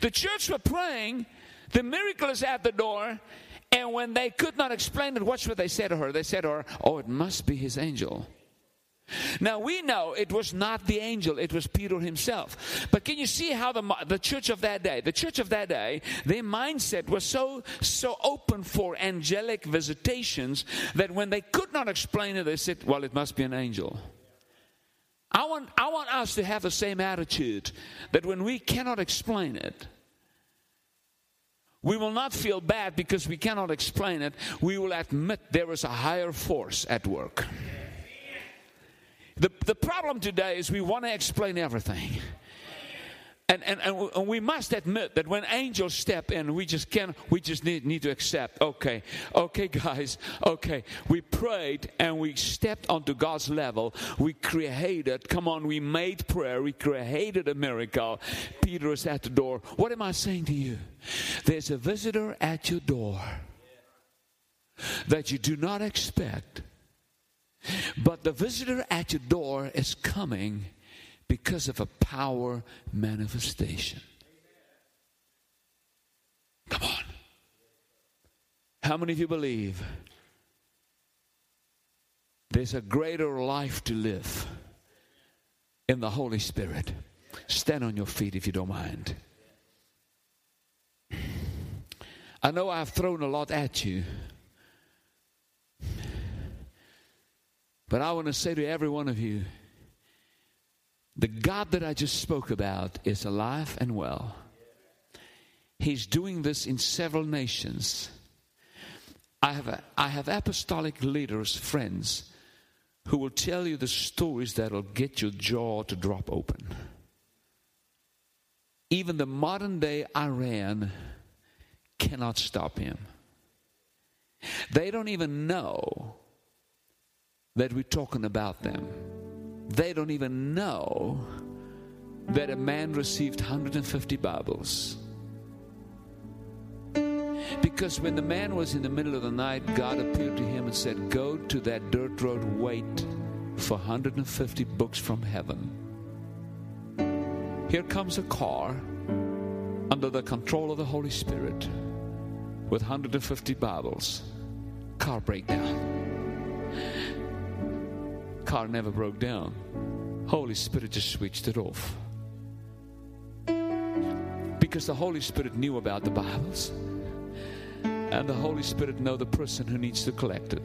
The church were praying, the miracle is at the door, and when they could not explain it, watch what they said to her. They said to her, Oh, it must be his angel. Now we know it was not the angel, it was Peter himself. But can you see how the, the church of that day, the church of that day, their mindset was so, so open for angelic visitations that when they could not explain it, they said, well, it must be an angel. I want, I want us to have the same attitude that when we cannot explain it, we will not feel bad because we cannot explain it. We will admit there is a higher force at work. The, the problem today is we want to explain everything. And, and, and we must admit that when angels step in, we just can we just need, need to accept, okay, okay, guys, okay, we prayed and we stepped onto God's level. We created, come on, we made prayer, we created a miracle. Peter is at the door. What am I saying to you? There's a visitor at your door that you do not expect. But the visitor at your door is coming because of a power manifestation. Come on. How many of you believe there's a greater life to live in the Holy Spirit? Stand on your feet if you don't mind. I know I've thrown a lot at you. But I want to say to every one of you the God that I just spoke about is alive and well. He's doing this in several nations. I have, a, I have apostolic leaders, friends, who will tell you the stories that will get your jaw to drop open. Even the modern day Iran cannot stop him. They don't even know that we're talking about them. They don't even know that a man received 150 Bibles. Because when the man was in the middle of the night, God appeared to him and said, Go to that dirt road, wait for 150 books from heaven. Here comes a car under the control of the Holy Spirit with 150 Bibles. Car breakdown car never broke down. Holy Spirit just switched it off. Because the Holy Spirit knew about the Bibles. And the Holy Spirit know the person who needs to collect it.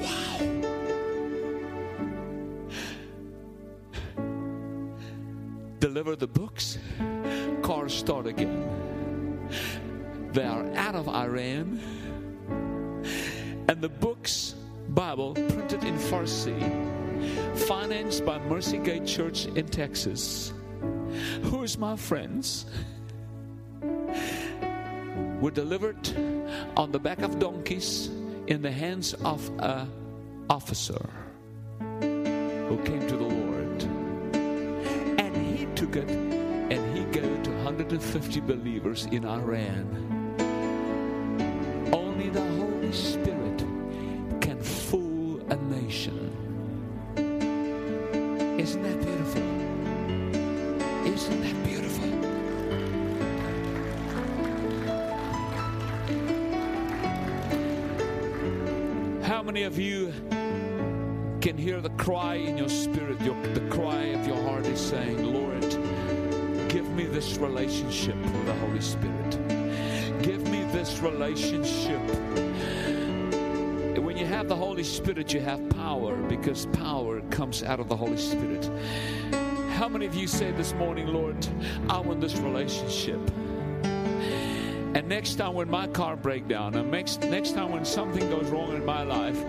Wow. Deliver the books, cars start again. They are out of Iran. And the books Bible printed in Farsi, financed by Mercy Gate Church in Texas. Who is my friends? Were delivered on the back of donkeys in the hands of a officer who came to the Lord. And he took it and he gave it to 150 believers in Iran. Only the Holy Spirit Isn't that beautiful? Isn't that beautiful? How many of you can hear the cry in your spirit? Your, the cry of your heart is saying, Lord, give me this relationship with the Holy Spirit. Give me this relationship. Have the Holy Spirit, you have power because power comes out of the Holy Spirit. How many of you say this morning, Lord, I want this relationship? And next time when my car breaks down, and next, next time when something goes wrong in my life,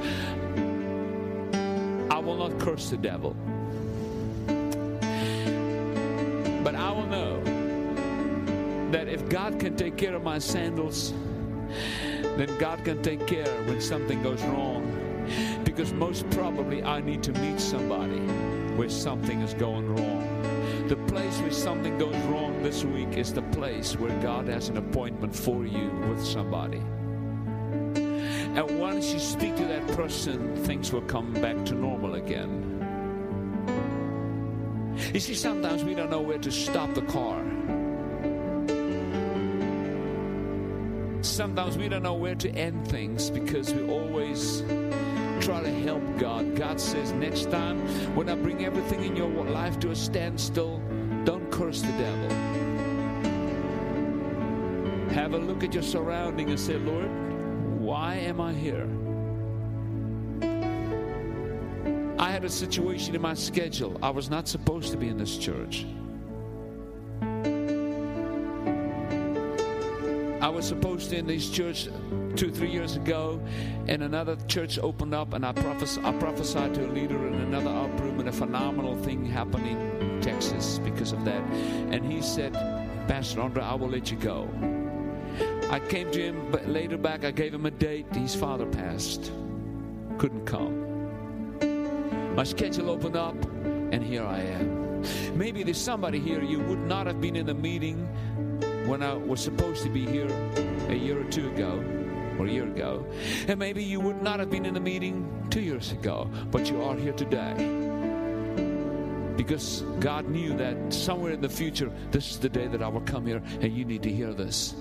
I will not curse the devil. But I will know that if God can take care of my sandals, then God can take care when something goes wrong. Because most probably I need to meet somebody where something is going wrong. The place where something goes wrong this week is the place where God has an appointment for you with somebody. And once you speak to that person, things will come back to normal again. You see, sometimes we don't know where to stop the car. Sometimes we don't know where to end things because we always try to help God. God says, next time when I bring everything in your life to a standstill, don't curse the devil. Have a look at your surrounding and say, Lord, why am I here? I had a situation in my schedule. I was not supposed to be in this church. Was supposed to in this church two, three years ago, and another church opened up, and I, prophes- I prophesied to a leader in another up room, and a phenomenal thing happened in Texas because of that. And he said, Pastor Andre, I will let you go. I came to him but later back, I gave him a date. His father passed, couldn't come. My schedule opened up, and here I am. Maybe there's somebody here, you would not have been in the meeting when I was supposed to be here a year or two ago, or a year ago. And maybe you would not have been in the meeting two years ago, but you are here today. Because God knew that somewhere in the future, this is the day that I will come here, and you need to hear this.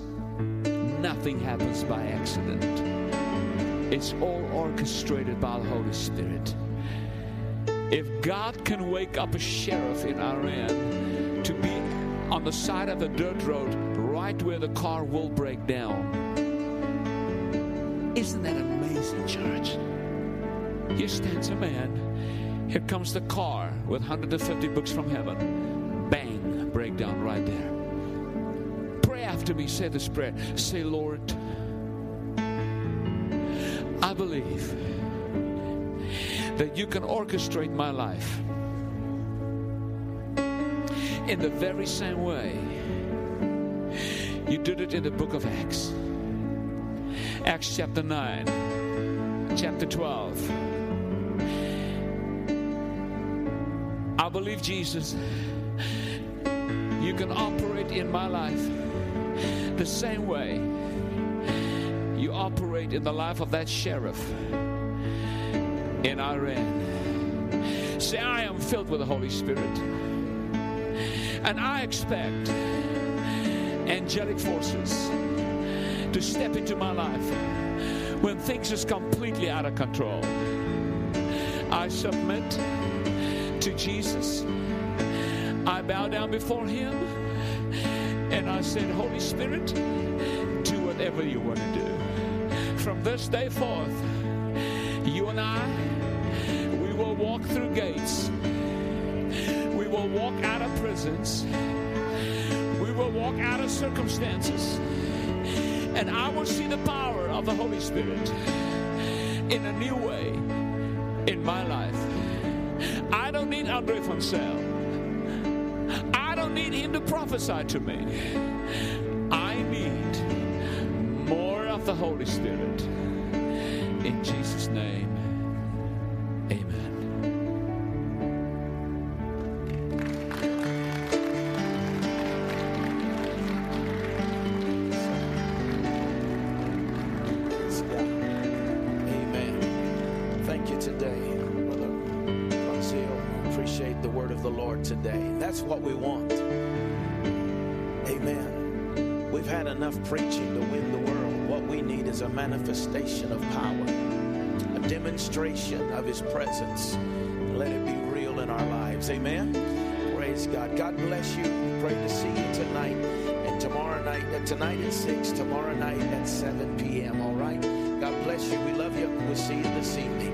Nothing happens by accident, it's all orchestrated by the Holy Spirit. If God can wake up a sheriff in Iran to be on the side of a dirt road right where the car will break down. Isn't that amazing, church? Here stands a man. Here comes the car with 150 books from heaven. Bang, breakdown right there. Pray after me. Say this prayer. Say, Lord, I believe that you can orchestrate my life in the very same way you did it in the book of Acts. Acts chapter 9, chapter 12. I believe, Jesus, you can operate in my life the same way you operate in the life of that sheriff in Iran. Say, I am filled with the Holy Spirit. And I expect angelic forces to step into my life when things is completely out of control. I submit to Jesus. I bow down before him and I said, Holy Spirit, do whatever you want to do. From this day forth, you and I, we will walk through gates. We will walk out of prisons. Walk out of circumstances. And I will see the power of the Holy Spirit in a new way in my life. I don't need Andre van I don't need him to prophesy to me. I need more of the Holy Spirit. In Jesus' name, manifestation of power, a demonstration of His presence. Let it be real in our lives. Amen. Praise God. God bless you. We pray to see you tonight and tomorrow night. Uh, tonight at 6, tomorrow night at 7 p.m. All right. God bless you. We love you. We'll see you this evening.